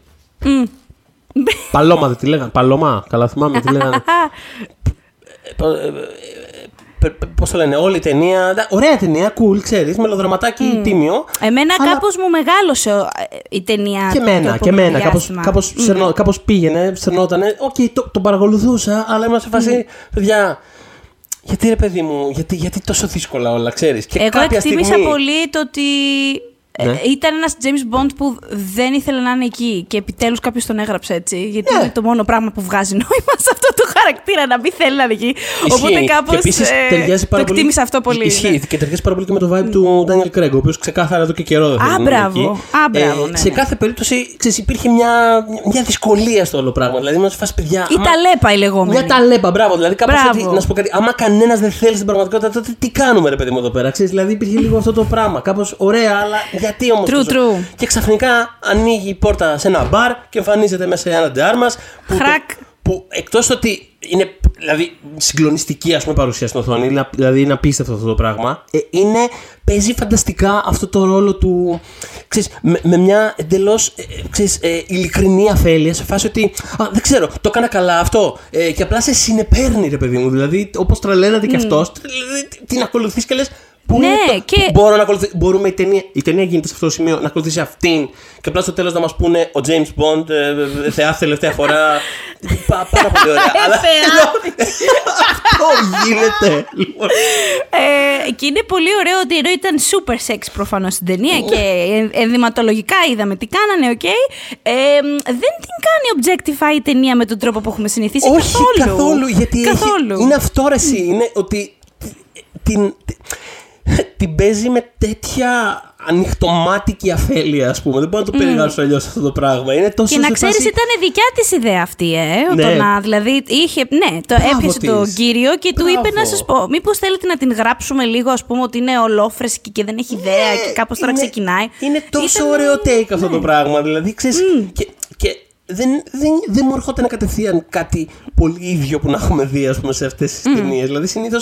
Παλώμα δεν τη λέγανε. Παλώμα, καλά θυμάμαι τι λέγανε. Πώς το λένε, όλη η ταινία. ντα- Ωραία ταινία, cool, ξέρεις, μελοδραματάκι τίμιο. Εμένα Αλλά- κάπως μου μεγάλωσε ε, η ταινία. Και το εμένα, και επόμενο εμένα. Κάπως, διάστημα. κάπως, σερνό- κάπως πήγαινε, σερνότανε. Οκ, το, τον παρακολουθούσα, αλλά ήμουν σε φάση, παιδιά, γιατί ρε παιδί μου, γιατί, γιατί τόσο δύσκολα όλα, ξέρεις. Και Εγώ κάποια εκτίμησα στιγμή... πολύ το ότι ε, Ναι. ήταν ένας James Bond που δεν ήθελε να είναι εκεί και επιτέλους κάποιος τον έγραψε έτσι. Γιατί Ναι. είναι το μόνο πράγμα που βγάζει νόημα σε αυτό το χαρακτήρα να μην θέλει να είναι εκεί. Ισχύει. Οπότε κάπως και επίσης, ε, ταιριάζει πάρα το πολύ. εκτίμησα αυτό πολύ. Ισχύει ναι. και ταιριάζει πάρα πολύ και με το vibe του Daniel Craig, ο οποίος ξεκάθαρα εδώ και καιρό δεν θέλει Α, να είναι μπράβο. εκεί. Α, μπράβο, ναι, σε ναι. κάθε περίπτωση ξέρεις, υπήρχε μια, μια δυσκολία στο όλο πράγμα. Δηλαδή, ήμουν σε φάση παιδιά. Η άμα- ταλέπα η λεγόμενη. Μια ταλέπα, μπράβο. Δηλαδή, κάπως Μπράβο. ότι, να σου πω κάτι, άμα κανένας δεν θέλει στην πραγματικότητα, τότε τι κάνουμε, ρε παιδί μου εδώ πέρα. Ξέρεις, δηλαδή, υπήρχε λίγο αυτό το πράγμα. Κάπως ωραία, αλλά γιατί όμως. True, true. Και ξαφνικά ανοίγει η πόρτα σε ένα μπαρ και εμφανίζεται μέσα ένα ντάρμα. Που, το- Χρακ. που εκτός ότι είναι δηλαδή, συγκλονιστική ας πούμε, παρουσία στην οθόνη, δηλα- δηλαδή είναι απίστευτο αυτό το πράγμα, ε, είναι, παίζει φανταστικά αυτό το ρόλο του. Ξέρεις, με, με μια εντελώς ε, ε, ειλικρινή αφέλεια σε φάση ότι. Α, δεν ξέρω, το έκανα καλά αυτό. Ε, και απλά σε συνεπέρνει, ρε παιδί μου. Δηλαδή, όπως τραλένατε κι αυτός, δηλαδή, την ακολουθείς και λες. Πού Ναι, είναι το- και- Μπορώ να ακολουθήσω. Μπορούμε η ταινία, η ταινία γίνεται σε αυτό το σημείο να ακολουθήσει αυτήν και απλά στο τέλος να μας πούνε ο James Bond, ε, ε, θεά τελευταία φορά. Πα- πάρα πολύ ωραία. Αλλά Θεά. αυτό γίνεται. Λοιπόν. Ε, και είναι πολύ ωραίο ότι ενώ ήταν super sexy προφανώς στην ταινία και εν- ενδυματολογικά είδαμε τι κάνανε, οκ. Ε, δεν την κάνει objectify η ταινία με τον τρόπο που έχουμε συνηθίσει. Όχι καθόλου. καθόλου. γιατί έχει- καθόλου. είναι αυτό ρε εσύ, Είναι ότι την, την παίζει με τέτοια ανοιχτομάτικη αφέλεια, ας πούμε. Δεν μπορώ να το περιγράψω αλλιώς αυτό το πράγμα. Είναι τόσο Και να σε ξέρεις, φάση- ήταν δικιά της ιδέα αυτή, ε. Ναι. Το να, δηλαδή, είχε, ναι, το Μπράβο έπιασε της. τον κύριο και του Μπράβο. είπε να σας πω, Μήπως θέλετε να την γράψουμε λίγο, ας πούμε, ότι είναι ολόφρεσκη και δεν έχει ιδέα και κάπως τώρα Ναι, είναι- ξεκινάει. Είναι τόσο Ήταν- ωραίο take αυτό το πράγμα. Δηλαδή, ξέρεις, και, και δεν, δεν, δεν μου έρχονταν κατευθείαν κάτι πολύ ίδιο που να έχουμε δει ας πούμε, σε αυτές τις mm. ταινίες. Δηλαδή, συνήθω.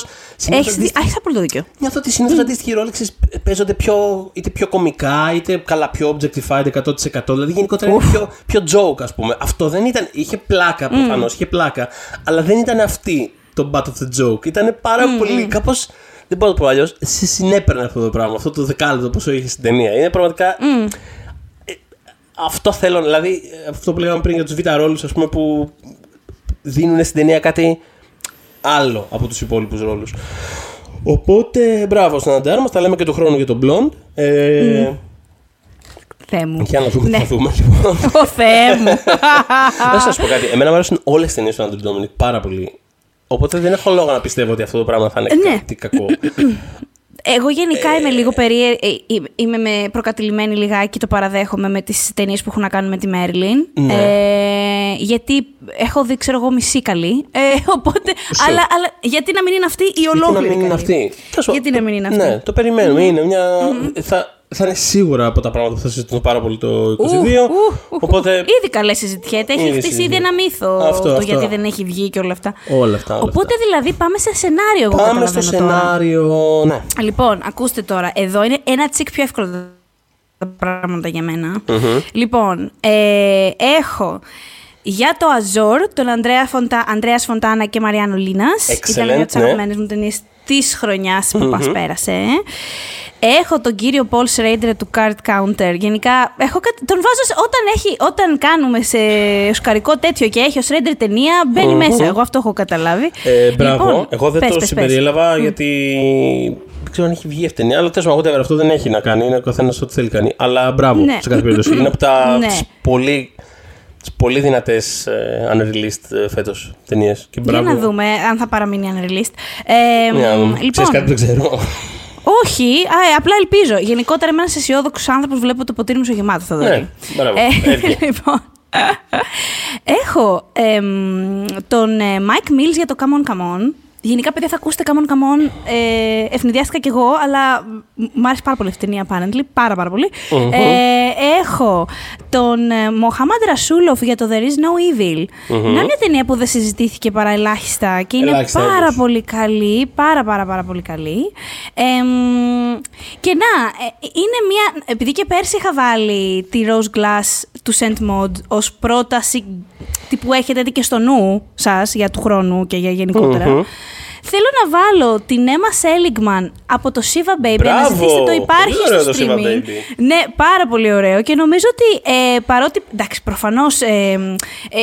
Έχεις έχεις απόλυτο δίκιο. Νιώθω ότι συνήθως αντίστοιχοι ρόλοι ξέρεις, παίζονται πιο, είτε πιο κομικά, είτε καλά πιο objectified 100%. Δηλαδή, γενικότερα είναι πιο, πιο joke, ας πούμε. Αυτό δεν ήταν. Είχε πλάκα προφανώς, είχε πλάκα. Αλλά δεν ήταν αυτή το butt of the joke. Ήταν πάρα πολύ. Κάπω δεν μπορώ να το πω αλλιώς. Σε συνέπαιρνε αυτό το πράγμα, αυτό το δεκάλεπτο πόσο είχε στην ταινία. Είναι πραγματικά. Ε, αυτό θέλω, δηλαδή αυτό που λέγαμε πριν για τους β' ρόλου, ας πούμε, που δίνουν στην ταινία κάτι άλλο από τους υπόλοιπους ρόλους. Οπότε, μπράβο στον Αντάρ, μα τα λέμε και του χρόνου για τον Blond. Ε, Θεέ μου. Για να δούμε Ναι. τι θα δούμε. λοιπόν. Ω Θεέ μου. Να σας πω κάτι. Εμένα μου αρέσουν όλες τι ταινίες του Άντρου Ντόμινικ πάρα πολύ. Οπότε δεν έχω λόγο να πιστεύω ότι αυτό το πράγμα θα είναι Ναι. κάτι κακό. Εγώ γενικά είμαι λίγο περίεργη. Είμαι με προκατηλημένη λιγάκι, το παραδέχομαι με τις ταινίες που έχουν να κάνουν με τη Μέρλιν. Ναι. Ε, γιατί έχω δει, ξέρω εγώ, μισή καλή. Ε, οπότε, Σου. αλλά, αλλά γιατί να μην είναι αυτή η Γιατί να ολόκληρη μην είναι καλή; αυτή; Θα σου- Γιατί να μην είναι αυτή; Ναι, το περιμένουμε. Είναι μια... θα, θα είναι σίγουρα από τα πράγματα που θα συζητούν πάρα πολύ το 22. Ου, ου, ου, οπότε Ήδη καλές συζητιέται. Έχει Ήδη χτίσει ήδη συζητιέται. ένα μύθο Αυτό, το αυτό. γιατί δεν έχει βγει και όλα αυτά. όλα αυτά. Όλα Οπότε αυτά. δηλαδή πάμε σε σενάριο, εγώ Πάμε στο καταλαβαίνω τώρα. σενάριο. Ναι. Λοιπόν, ακούστε τώρα. Εδώ είναι ένα τσικ πιο εύκολο τα πράγματα για μενα Λοιπόν, ε, έχω για το Αζόρ τον Ανδρέα Φωντα... Ανδρέας Φοντάνα και Μαριάνο Λίνας. Excellent, Ήταν μια από τις ναι. αγαπημένες μου ταινίες της χρονιάς που μας πέρασε. Έχω τον κύριο Paul Schrader του Card Counter. Γενικά, έχω κάτι... τον βάζω σε... όταν, έχει... όταν κάνουμε σε οσκαρικό τέτοιο και έχει ο Schrader ταινία, μπαίνει μέσα. Εγώ αυτό έχω καταλάβει. Ε, μπράβο. Λοιπόν, εγώ δεν πες, το πες, πες. συμπεριέλαβα γιατί. Δεν ξέρω αν έχει βγει αυτή η ταινία, αλλά τέλος πάντων, whatever, αυτό δεν έχει να κάνει. Είναι ο καθένας ό,τι θέλει κάνει. Αλλά μπράβο, Ναι. σε κάθε περίπτωση. Είναι από τα Ναι. τις πολύ, τις πολύ δυνατές ε, unreleased ε, φέτος ταινίες. Και Για μπράβο. να δούμε αν θα παραμείνει unreleased. Ε, Για να δούμε. λοιπόν, Ξέρεις κάτι που δεν ξέρω. όχι, α, ε, απλά ελπίζω. Γενικότερα είμαι ένας αισιόδοξος άνθρωπος, βλέπω το ποτήρι μου στο γεμάτο, Θοδωρή. Ναι, μπράβο. Ε, Έβγαινε. λοιπόν, έχω εμ, τον ε, Mike Mills για το Come On Come On. Γενικά, παιδιά, θα ακούσετε Come On Come On. Ε, ευνηδιάστηκα κι εγώ, αλλά μ- μ' άρεσε πάρα πολύ αυτή η ταινία, apparently. Πάρα, πάρα πολύ. Ε, έχω τον ε, Μοχάμαντ Ρασούλοφ για το There Is No Evil. Να μια ταινία που δεν συζητήθηκε παρά ελάχιστα και είναι Ελάχιστα, πάρα όντως. πολύ καλή. Πάρα, πάρα, πάρα πολύ καλή. Εμ, και να, ε, είναι μια. Επειδή και πέρσι είχα βάλει τη Rose Glass του Saint Maud ως πρόταση τι που έχετε δει και στο νου σας για του χρόνου και για γενικότερα. Μμμ. Θέλω να βάλω την Emma Seligman από το Shiva Baby. Μπράβο! Αναζητήστε το, υπάρχει Πολύ ωραίο στο το Shiva streaming. Baby. Ναι, πάρα πολύ ωραίο. Και νομίζω ότι ε, παρότι. Εντάξει, προφανώς ε,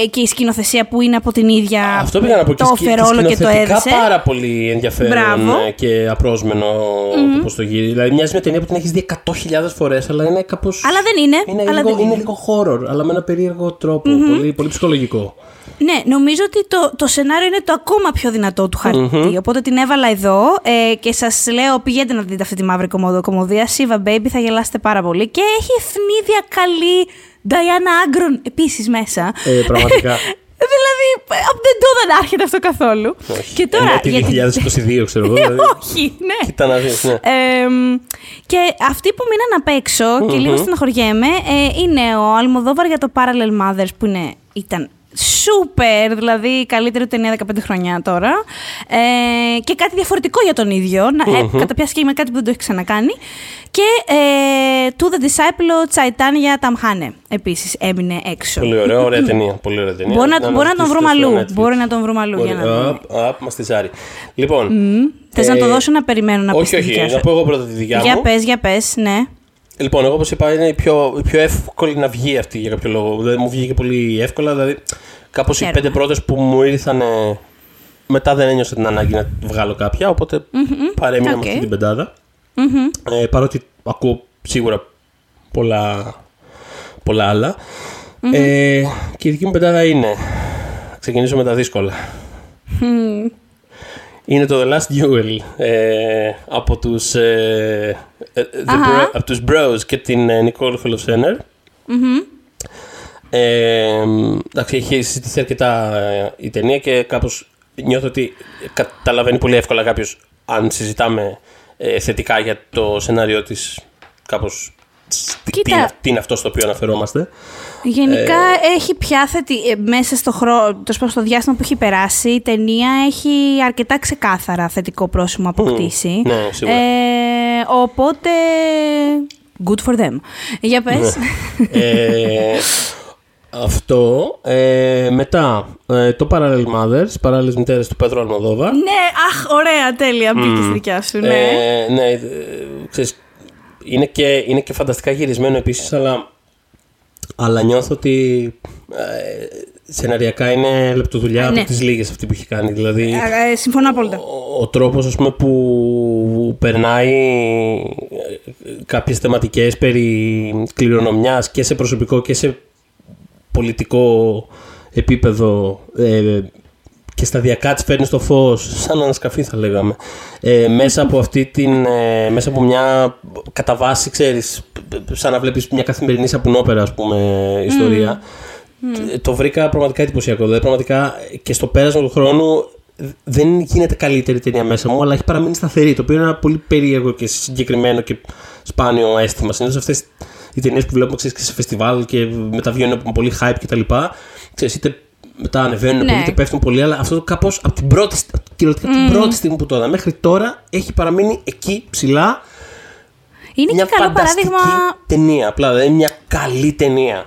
ε, και η σκηνοθεσία που είναι από την ίδια. Αυτό πήγα να πω και Το σκη- έφερε όλο και το σκηνοθετικά έδεσε. πάρα πολύ ενδιαφέρον Μπράβο. ε, και απρόσμενο το πώς το γύρει. Δηλαδή μοιάζει με ταινία που την έχεις δει 100.000 φορές, αλλά είναι κάπως... Αλλά δεν είναι. Είναι, αλλά λίγο, δεν είναι είναι. λίγο horror, αλλά με ένα περίεργο τρόπο. Πολύ, πολύ ψυχολογικό. Ναι, νομίζω ότι το, το σενάριο είναι το ακόμα πιο δυνατό του χαρτη Οπότε την έβαλα εδώ ε, και σας λέω: πηγαίνετε να δείτε αυτή τη μαύρη κομμωδο- κομμωδία. Siva Baby, θα γελάσετε πάρα πολύ. Και έχει ευνίδια καλή Diana Agron επίσης μέσα. Ε, πραγματικά. δηλαδή, από δεν το δεν άρχεται αυτό καθόλου. Όχι. Και τώρα. Ενώ τη 2022, ξέρω εγώ. δηλαδή. Όχι, ναι. Κοίτα να δεις, ναι. Εμ, και αυτοί που μείναν απ' έξω και λίγο στεναχωριέμαι ε, είναι ο Αλμοδόβαρ για το Parallel Mothers που είναι, ήταν σούπερ, δηλαδή η καλύτερη ταινία 15 χρονιά τώρα. Ε, και κάτι διαφορετικό για τον ίδιο, να, ε, κατά πιάσει και με κάτι που δεν το έχει ξανακάνει. Και ε, To the Disciple Τσαϊτάν για Ταμχάνε επίσης έμεινε έξω. Πολύ ωραία, ωραία ταινία. Πολύ ωραία ταινία. Μπορεί να, μπορεί να τον βρούμε αναζητήσετε στο αλλού. Netflix. Μπορεί να τον βρούμε αλλού για να Μπορεί. δούμε. Απ, απ, μας τεζάρει. Λοιπόν. Θες να ε, το δώσω να περιμένω να πεις Όχι, τη όχι. δικιά σου; Να πω εγώ πρώτα τη δικιά Για μου. πες, για πες, ναι. Λοιπόν, εγώ όπως είπα, είναι η πιο, η πιο εύκολη να βγει αυτή για κάποιο λόγο. Δεν μου βγήκε πολύ εύκολα. Δηλαδή, κάπως οι Χαίρομαι. πέντε πρώτες που μου ήρθαν. ε, Μετά δεν ένιωσα την ανάγκη να βγάλω κάποια, οπότε παρέμεινα Οκ. με αυτή την πεντάδα. Ε, παρότι ακούω σίγουρα πολλά, πολλά άλλα. Ε, και η δική μου πεντάδα είναι. Θα ξεκινήσω με τα δύσκολα. Είναι το The Last Duel ε, από τους, ε, ε, the Αχα. Bro, από τους Bros και την ε, Nicole Holofcener. Ε, εντάξει, έχει συζητηθεί αρκετά ε, η ταινία και κάπως νιώθω ότι καταλαβαίνει πολύ εύκολα κάποιος αν συζητάμε ε, θετικά για το σενάριό της κάπως τι- τι, Κοίτα. είναι, τι είναι αυτό στο οποίο αναφερόμαστε. Γενικά Ε, έχει πια θετι... ε, μέσα στο, χρόνο, τέλος πάντων, στο διάστημα που έχει περάσει, η ταινία έχει αρκετά ξεκάθαρα θετικό πρόσημο αποκτήσει. ναι, σίγουρα. Ε, οπότε, good for them. Για πες. ε, Αυτό. Ε, μετά ε, το Parallel Mothers, παράλληλε μητέρε του Πέτρου Αλμοδόβα. Ναι, αχ, ωραία, τέλεια. Μπήκε στη δικιά σου, ναι. Ε, ναι, ε, ξέρεις, είναι, και, είναι και φανταστικά γυρισμένο επίσης, αλλά, αλλά νιώθω ότι ε, σεναριακά είναι λεπτοδουλειά Ναι. από τις λίγες αυτή που έχει κάνει. Δηλαδή, Ε, ε, συμφωνώ απόλυτα. ο, ο τρόπος ας πούμε, που περνάει ε, κάποιες θεματικές περί κληρονομιάς και σε προσωπικό και σε πολιτικό επίπεδο ε, και σταδιακά τις φέρνει στο φως, σαν ανασκαφή θα λέγαμε, ε, μέσα από αυτή την, ε, μέσα από μια κατά βάση, ξέρεις, σαν να βλέπεις μια καθημερινή σαπουνόπερα, ας πούμε, ιστορία. Ε, Το βρήκα πραγματικά εντυπωσιακό. Δηλαδή, πραγματικά και στο πέρασμα του χρόνου δεν γίνεται καλύτερη ταινία μέσα μου, αλλά έχει παραμείνει σταθερή. Το οποίο είναι ένα πολύ περίεργο και συγκεκριμένο και σπάνιο αίσθημα. Συνήθως αυτές οι ταινίες που βλέπουμε ξέρεις, και σε φεστιβάλ και μεταβιώνουν από πολύ hype κτλ. Ξέρεις, είτε μετά ανεβαίνουν Ναι. πολύ, είτε πέφτουν πολύ, αλλά αυτό κάπως από την πρώτη, κυριολεκτικά από την πρώτη στιγμή που το είδα μέχρι τώρα έχει παραμείνει εκεί ψηλά. Είναι μια και καλό φανταστική παράδειγμα ταινία. Απλά δηλαδή είναι μια καλή ταινία.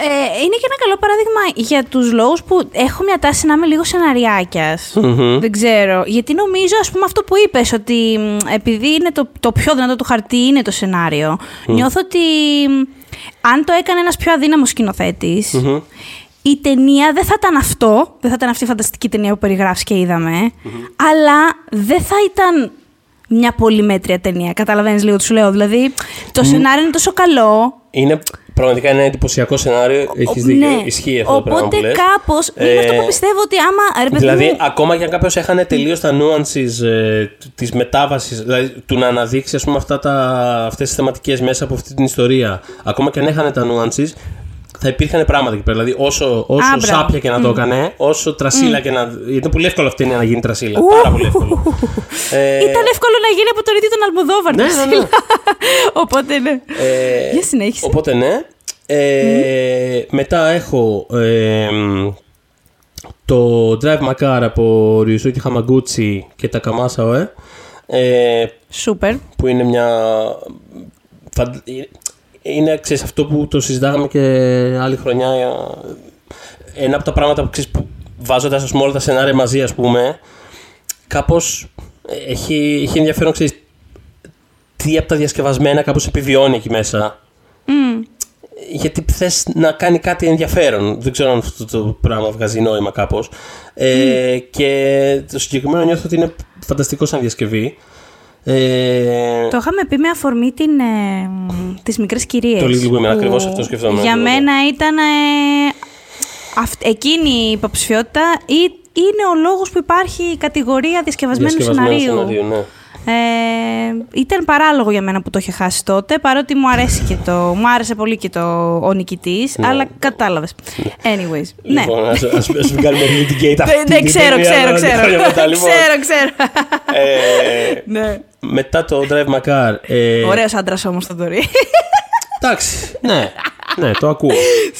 Ε, είναι και ένα καλό παράδειγμα για τους λόγους που έχω μια τάση να είμαι λίγο σεναριάκιας. Δεν ξέρω. Γιατί νομίζω, ας πούμε, αυτό που είπες, ότι μ, επειδή είναι το, το πιο δυνατό του χαρτί είναι το σενάριο, νιώθω ότι μ, αν το έκανε ένας πιο αδύναμος σκηνοθέτης, η ταινία δεν θα ήταν αυτό, δεν θα ήταν αυτή η φανταστική ταινία που περιγράφεις και είδαμε, αλλά δεν θα ήταν μια πολύ μέτρια ταινία. Καταλαβαίνεις λίγο τι σου λέω. Δηλαδή, το σενάριο είναι τόσο καλό Είναι πραγματικά ένα εντυπωσιακό σενάριο. Έχεις δίκιο. ναι. Ισχύει αυτό το πράγμα Οπότε που λες. κάπως. Είναι Ε, αυτό που πιστεύω ότι άμα. Ρε, παιδί Δηλαδή, μου, ακόμα και αν κάποιος έχανε τελείως τα nuances ε, της μετάβασης, δηλαδή του να αναδείξει ας πούμε, αυτά τα, αυτές τις θεματικές μέσα από αυτή την ιστορία, ακόμα και αν έχανε τα nuances, θα υπήρχαν πράγματα εκεί πέρα. Δηλαδή, όσο, όσο Α, μπράβο. σάπια και να το έκανε, όσο τρασίλα και να. Γιατί είναι πολύ εύκολο αυτή η ταινία να γίνει τρασίλα. Πάρα πολύ εύκολο. ε, Ήταν εύκολο να γίνει από τον ίδιο τον Αλμοδόβαρ. Ναι, το ναι, ναι. ψηλά. Οπότε ναι. ε, Για συνέχισε. Οπότε ναι. Ε, Μετά έχω ε, το Drive My Car από Ryusuke Hamaguchi και τα Kamasa Oe. Ε, Σούπερ. που είναι μια. Φαν- Είναι ξέρεις, αυτό που το συζητάγαμε και άλλη χρονιά. Ένα από τα πράγματα που, ξέρεις, που βάζοντας ας πούμε, όλα τα σενάρια μαζί, ας πούμε, κάπως ε, έχει, έχει ενδιαφέρον, ξέρεις, τι από τα διασκευασμένα κάπως επιβιώνει εκεί μέσα. Γιατί θες να κάνει κάτι ενδιαφέρον. Δεν ξέρω αν αυτό το πράγμα βγάζει νόημα κάπως. Ε, και το συγκεκριμένο νιώθω ότι είναι φανταστικό σαν διασκευή. Ε, Το είχαμε πει με αφορμή την, ε, τις μικρές κυρίες. Το Little Women, που ακριβώς αυτό σκεφτόμουν, Για ακριβώς. μένα ήταν ε, αυ- εκείνη η υποψηφιότητα ή είναι ο λόγος που υπάρχει η κατηγορία διασκευασμένου διασκευασμένο σεναρίου. σενάριο, ναι. Ε, ήταν παράλογο για μένα που το είχε χάσει τότε, παρότι μου αρέσει και το. Μου άρεσε πολύ και το ο νικητής, αλλά κατάλαβες. Anyways. ναι. Λοιπόν, ας, ας, ας μην κάνουμε litigate Ναι, αυτή ναι, την ξέρω, ταινία, ξέρω, αλλά ξέρω. χρόνια μετά, λοιπόν. ξέρω, ξέρω. Ε, ναι. μετά το Drive My Car. Ε, Ωραίος άντρας όμως θα το ρίξει. Εντάξει, ναι, ναι, το ακούω.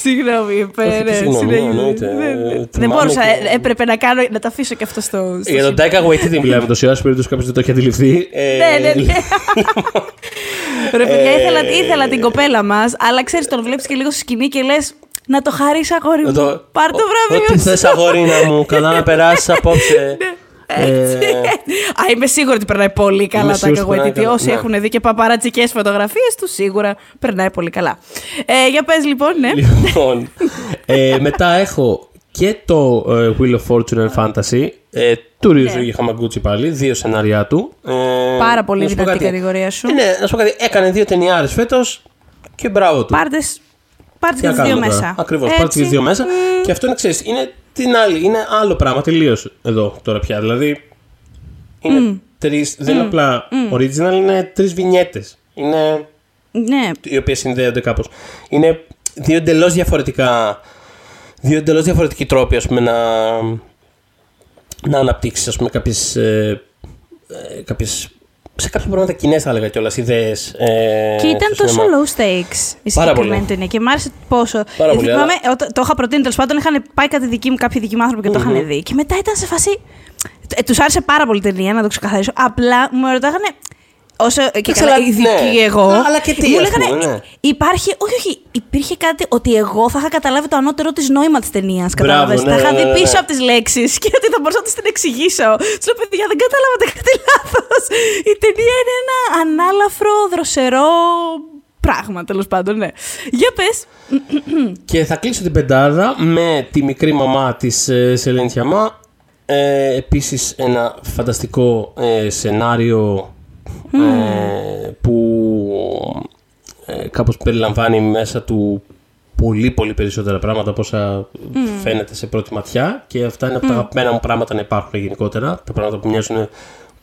Συγγνώμη, είπε. Όχι, ναι, συγγνώμη, συνέχισε. εννοείται. Ναι, ναι. Ε, Δεν θυμάμαι μπορούσα, και- ε, έπρεπε να, κάνω, να το αφήσω και αυτό στο. στο Για τον Taika Waititi μιλάμε τόση ώρα, σε περίπτωση κάποιος δεν το έχει αντιληφθεί. Ε, Ναι, ναι, ναι. Ρε παιδιά, Ε, ήθελα, ήθελα την κοπέλα μας, αλλά ξέρεις, τον βλέπεις και λίγο στη σκηνή και λες να το χαρίσει αγόρι μου. το- Πάρ το Ό- βραβείο. Ό,τι σου». θες αγορίνα μου, καλά να περάσεις απόψε. Έτσι. Ε, Α, είμαι σίγουρη ότι περνάει πολύ καλά Είμαι τα σίγουρης ότι περνάει καγουέτητη. καλά, Όσοι ναι. έχουν δει και παπαρατσικέ φωτογραφίες τους, σίγουρα περνάει πολύ καλά. Ε, για πες λοιπόν, ναι. Λοιπόν, ε, μετά έχω και το ε, Wheel of Fortune and Fantasy ε, του Ryusuke Hamaguchi πάλι, δύο σενάρια του. Ε, Ναι. Πάρα πολύ να σου πω δυνατή κάτι. κατηγορία σου. Ε, ναι, να σου πω κάτι, έκανε δύο ταινιάρες φέτος και μπράβο του. Πάρτε πάρτε Τι και να τι δύο κάνουμε τώρα; μέσα. Ακριβώς, πάρτε και τις δύο μέσα. Και αυτό είναι, ξέρεις, είναι την άλλη, είναι άλλο πράγμα τελείως εδώ τώρα πια. Δηλαδή, είναι τρεις, δεν είναι απλά original, είναι τρεις βινιέτες. Είναι Ναι, οι οποίες συνδέονται κάπως. Είναι δύο εντελώς διαφορετικά. Δύο εντελώς διαφορετικοί τρόποι ας πούμε, να, να αναπτύξεις κάποιες. Ε, ε, κάποιες, σε κάποια πράγματα κοινές θα έλεγα κιόλας ιδέες. Ε, Και ήταν στο τόσο σινεμά. low stakes η Πάρα συγκεκριμένη πολύ. ταινία και μ' άρεσε πόσο. Πάρα πολύ, θυμάμαι, όταν το είχα προτείνει τέλος πάντων, είχαν πάει κάτι δική μου, κάποιοι δικοί μου άνθρωποι και το είχαν δει. Και μετά ήταν σε φάση. Ε, τους άρεσε πάρα πολύ η ταινία, να το ξεκαθαρίσω. Απλά μου ρωτάγανε. Όσο και ξέρω, καλά ειδική ναι. εγώ. Α, αλλά και τι, μου ας λέγανε, πούμε, ναι. Υπάρχει, όχι, όχι, υπήρχε κάτι ότι εγώ θα είχα καταλάβει το ανώτερο της νόημα της ταινίας. Κατάλαβες. ναι, τα είχα ναι, δει ναι, πίσω ναι. από τις λέξεις και ότι θα μπορούσα να της την εξηγήσω. Του λέω, παιδιά, δεν καταλάβατε κάτι λάθος. Η ταινία είναι ένα ανάλαφρο, δροσερό πράγμα, τέλος πάντων, ναι. Για πες. Και θα κλείσω την πεντάδα με τη μικρή μαμά της ε, Σελένη Χιαμά. Ε, επίσης ένα φανταστικό ε, σενάριο ε, που ε, κάπως περιλαμβάνει μέσα του πολύ πολύ περισσότερα πράγματα από όσα φαίνεται σε πρώτη ματιά και αυτά είναι από τα αγαπημένα μου πράγματα να υπάρχουν γενικότερα. Τα πράγματα που μοιάζουν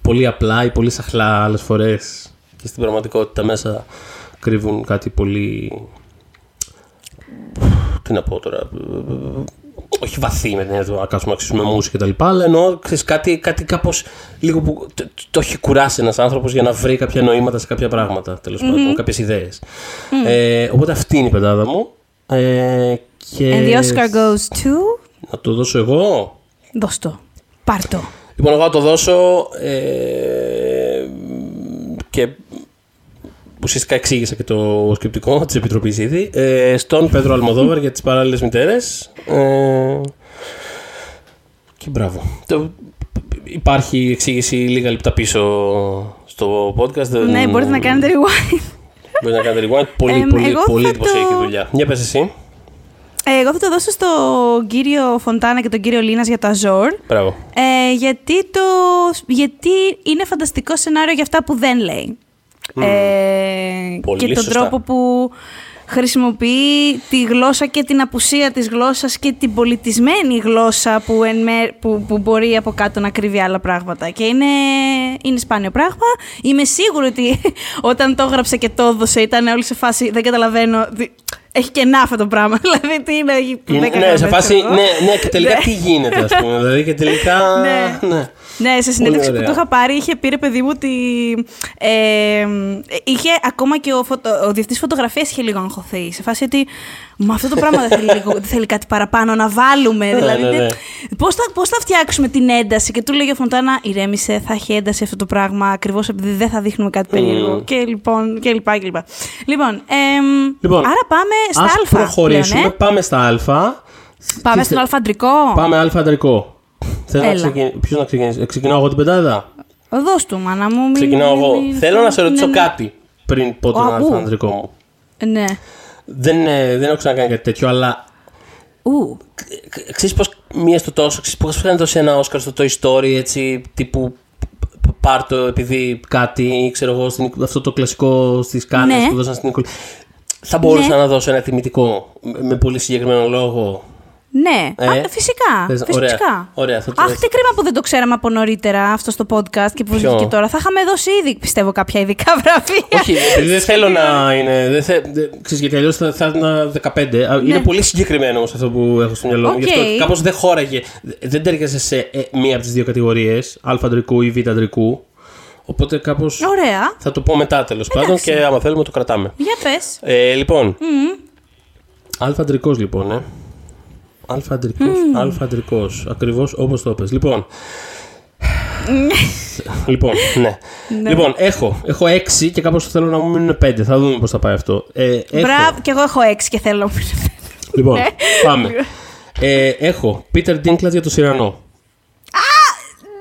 πολύ απλά ή πολύ σαχλά άλλες φορές και στην πραγματικότητα μέσα κρύβουν κάτι πολύ τι να πω τώρα. Όχι βαθύ με την έννοια του να κάτσουμε να αξίσουμε μουσική κτλ. Αλλά εννοώ ξέρεις, κάτι, κάτι κάπως λίγο που το, το έχει κουράσει ένας άνθρωπος για να βρει κάποια νοήματα σε κάποια πράγματα. Τέλος πάντων, κάποιες ιδέες. Ε, οπότε αυτή είναι η πεντάδα μου. Ε, και And the Oscar goes to; να το δώσω εγώ. Δώσ' το. Πάρ' το. Λοιπόν, εγώ θα το δώσω. Ε, και ουσιαστικά εξήγησα και το σκεπτικό της Επιτροπής ήδη. Ε, στον Πέτρο Αλμοδόβαρ για τις παράλληλες μητέρες. Ε, και μπράβο. Το, υπάρχει εξήγηση λίγα λεπτά πίσω στο podcast. δεν- Ναι, μπορείτε να κάνετε rewind. Μπορείτε να κάνετε rewind. Πολύ, Εμ, πολύ, εγώ πολύ θα εντυπωσιακή το- δουλειά. Για πες εσύ. Ε, Εγώ θα το δώσω στον κύριο Φοντάνα και τον κύριο Λίνας για το Αζόρ. Μπράβο. Ε, γιατί, το, γιατί είναι φανταστικό σενάριο για αυτά που δεν λέει. Ε, Πολύ και τον σωστά. τρόπο που χρησιμοποιεί τη γλώσσα και την απουσία της γλώσσας και την πολιτισμένη γλώσσα που, εν μέ- που, που μπορεί από κάτω να κρύβει άλλα πράγματα. Και είναι, είναι σπάνιο πράγμα. Είμαι σίγουρη ότι όταν το έγραψε και το έδωσε ήταν όλοι σε φάση δεν καταλαβαίνω. δι- Έχει κενά αυτό το πράγμα. Δηλαδή τι είναι. έχει Είναι- δέκα ναι, σε γραμμές, φάση. ξέρω εγώ. Ναι, ναι, και τελικά Ναι. τι γίνεται, ας πούμε. Δηλαδή και τελικά. Ναι. Ναι. Ναι, σε συνέντευξη που ωραία. το είχα πάρει, είχε πει ρε παιδί μου ότι. Ε, είχε ακόμα και ο, φωτο, ο διευθυντής φωτογραφίας είχε λίγο αγχωθεί. Σε φάση ότι. Μα αυτό το πράγμα δεν θέλει, λίγο, δεν θέλει κάτι παραπάνω να βάλουμε. Ναι, δηλαδή, ναι, ναι. Πώς θα, πώς θα φτιάξουμε την ένταση. Και του λέγε ο Φωντάνα, ηρέμησε, θα έχει ένταση αυτό το πράγμα ακριβώς επειδή δεν θα δείχνουμε κάτι περίεργο. Και λοιπόν, και λοιπά, και λοιπά. Λοιπόν, εμ, Λοιπόν, άρα πάμε στα Ας Α. προχωρήσουμε. πλέον, ε. Πάμε στα Α. Πάμε Τι στον θε- αλφαντρικό. Πάμε Α αντρικό. Θες να Έλα. ξεκινήσει. Ποιος να ξεκινήσει. Ε, Ξεκινάω εγώ την πεντάδα; Δώσ' του, μάνα μου. μην- Ξεκινάω εγώ. μην- Θέλω να σε ρωτήσω ναι, ναι. κάτι πριν πω τον Α, ου. Α αντρικό μου. Ναι. Δεν, ε, δεν έχω ξανακάνει κάτι τέτοιο, αλλά Ου. ξέρεις πώς μία στο τόσο, ξέρεις πώς φαίνεται δώσει ένα Όσκαρ στο Toy Story έτσι τύπου π- πάρ το επειδή κάτι ή ξέρω εγώ στην, αυτό το κλασικό στις Κάννες Ναι. που δώσαν στην Νικολή. Θα μπορούσα Ναι. να δώσω ένα τιμητικό με- με πολύ συγκεκριμένο λόγο. Ναι, Ε, Α, φυσικά. θες- φυσικά. ωραία, ωραία, θα το Αχ, δεις. τι κρίμα που δεν το ξέραμε από νωρίτερα αυτό στο podcast και που Ποιο; βγήκε τώρα. Θα είχαμε δώσει ήδη, πιστεύω, κάποια ειδικά βραβεία. Όχι, επειδή δεν θέλω να είναι. Δεν θε, δεν, ξέρεις, γιατί αλλιώς θα, θα ήταν 15. Α, Είναι πολύ συγκεκριμένο όμως αυτό που έχω στο μυαλό μου. Γι' αυτό Ναι. Οκ. κάπως δεν χώραγε. Δεν τέριαζε σε ε, μία από τις δύο κατηγορίες, Α αντρικού ή Β αντρικού. Οπότε κάπως. Ωραία. Θα το πω μετά τέλος πάντων και άμα θέλουμε το κρατάμε. Για πες. Ε, λοιπόν. Α αντρικός λοιπόν, ε. Α αντρικός. Α αντρικός. Ακριβώς όπως το πες. Λοιπόν. λοιπόν, ναι. Λοιπόν, έχω, έχω έξι και κάπως θέλω να μου μείνουν πέντε. Θα δούμε πώς θα πάει αυτό. Ε, έχω, Μπράβο, και εγώ έχω έξι και θέλω να μου Λοιπόν, πάμε. Ε, έχω Peter Dinklage για το Σιρανό.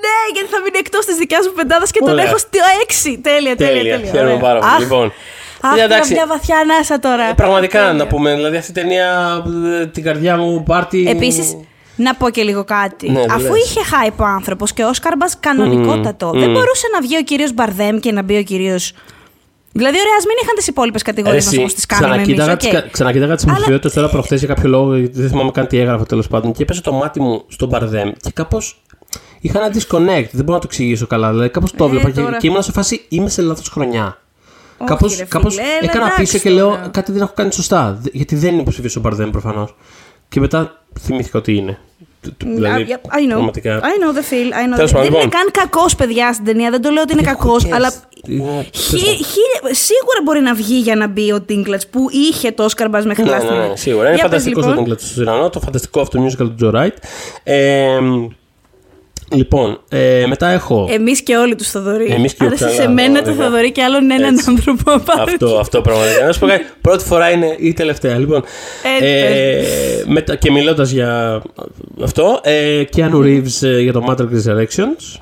Ναι, γιατί θα μείνει εκτός της δικιάς μου πεντάδας και τον Ωραία. έχω στο έξι. Τέλεια, τέλεια. Τέλεια, τέλεια. χαίρομαι Ωραία. πάρα πολύ. Αχ, Λοιπόν, Αχ, ε, πήρα εντάξει, μια βαθιά ανάσα τώρα. ε, πραγματικά Τέλεια. να πούμε, δηλαδή αυτή η ταινία ε, την καρδιά μου πάρτι. Επίσης, να πω και λίγο κάτι. Ναι, Αφού λες. είχε hype ο άνθρωπος και ο Όσκαρ Μπα κανονικότατο, δεν μπορούσε να βγει ο κύριος Μπαρδέμ και να μπει ο κύριο. Δηλαδή, ωραία, ας μην είχαν τις υπόλοιπες κατηγορίες μα όπω τις κάνουμε εμείς. ξανακοίταγα, τις, κα- ξανακοίταγα τις υποψηφιότητες τώρα προχθές για κάποιο λόγο, γιατί δεν θυμάμαι καν τι έγραφα τέλος πάντων. Και έπεσε το μάτι μου στον Μπαρδέμ και κάπως είχα ένα disconnect. Δεν μπορώ να το εξηγήσω καλά. Δηλαδή, κάπως το έβλεπα και, Ε, τώρα. και ήμουν σε φάση είμαι σε λάθος χρονιά. Όχι, Κάπω ρε κάπως φίλε, έλα, έκανα εντάξει πίσω και λέω τώρα. κάτι δεν έχω κάνει σωστά. Δε- Γιατί δεν είναι υποψήφιο ο Μπαρδέμ προφανώς. Και μετά θυμήθηκα ότι είναι. Του- του- Δηλαδή, I, I know. πραγματικά. I know the feel. I know Τέλος the... πάντων, Δεν είναι λοιπόν. καν κακός, παιδιά, στην ταινία. Δεν το λέω ότι είναι κακός, cares. αλλά. Είναι- Χι- χίλια- σίγουρα μπορεί να βγει για να μπει ο Τίγκλατ που είχε το Όσκαρ Μπας μέχρι Ναι, last ναι, ναι, minute. σίγουρα. Είναι Για πες, φανταστικός λοιπόν. το Τίγκλατ στο Σιρανό, το φανταστικό αυτό musical του Τζο Ράιτ. Ε, Λοιπόν, ε, μετά έχω. Εμείς και όλοι τους Θοδωρή. Εμείς και Άρεσε όλοι, σε καλά, μένα το βέβαια. Θοδωρή και άλλον έναν Έτσι. άνθρωπο απαραίτητα. αυτό, αυτό πραγματικά. Να σου πω κάτι. Πρώτη φορά είναι η τελευταία. Λοιπόν, Ε, ε, μετα, και μιλώντας για αυτό, ε, Keanu Reeves ε, για το Matrix Resurrections.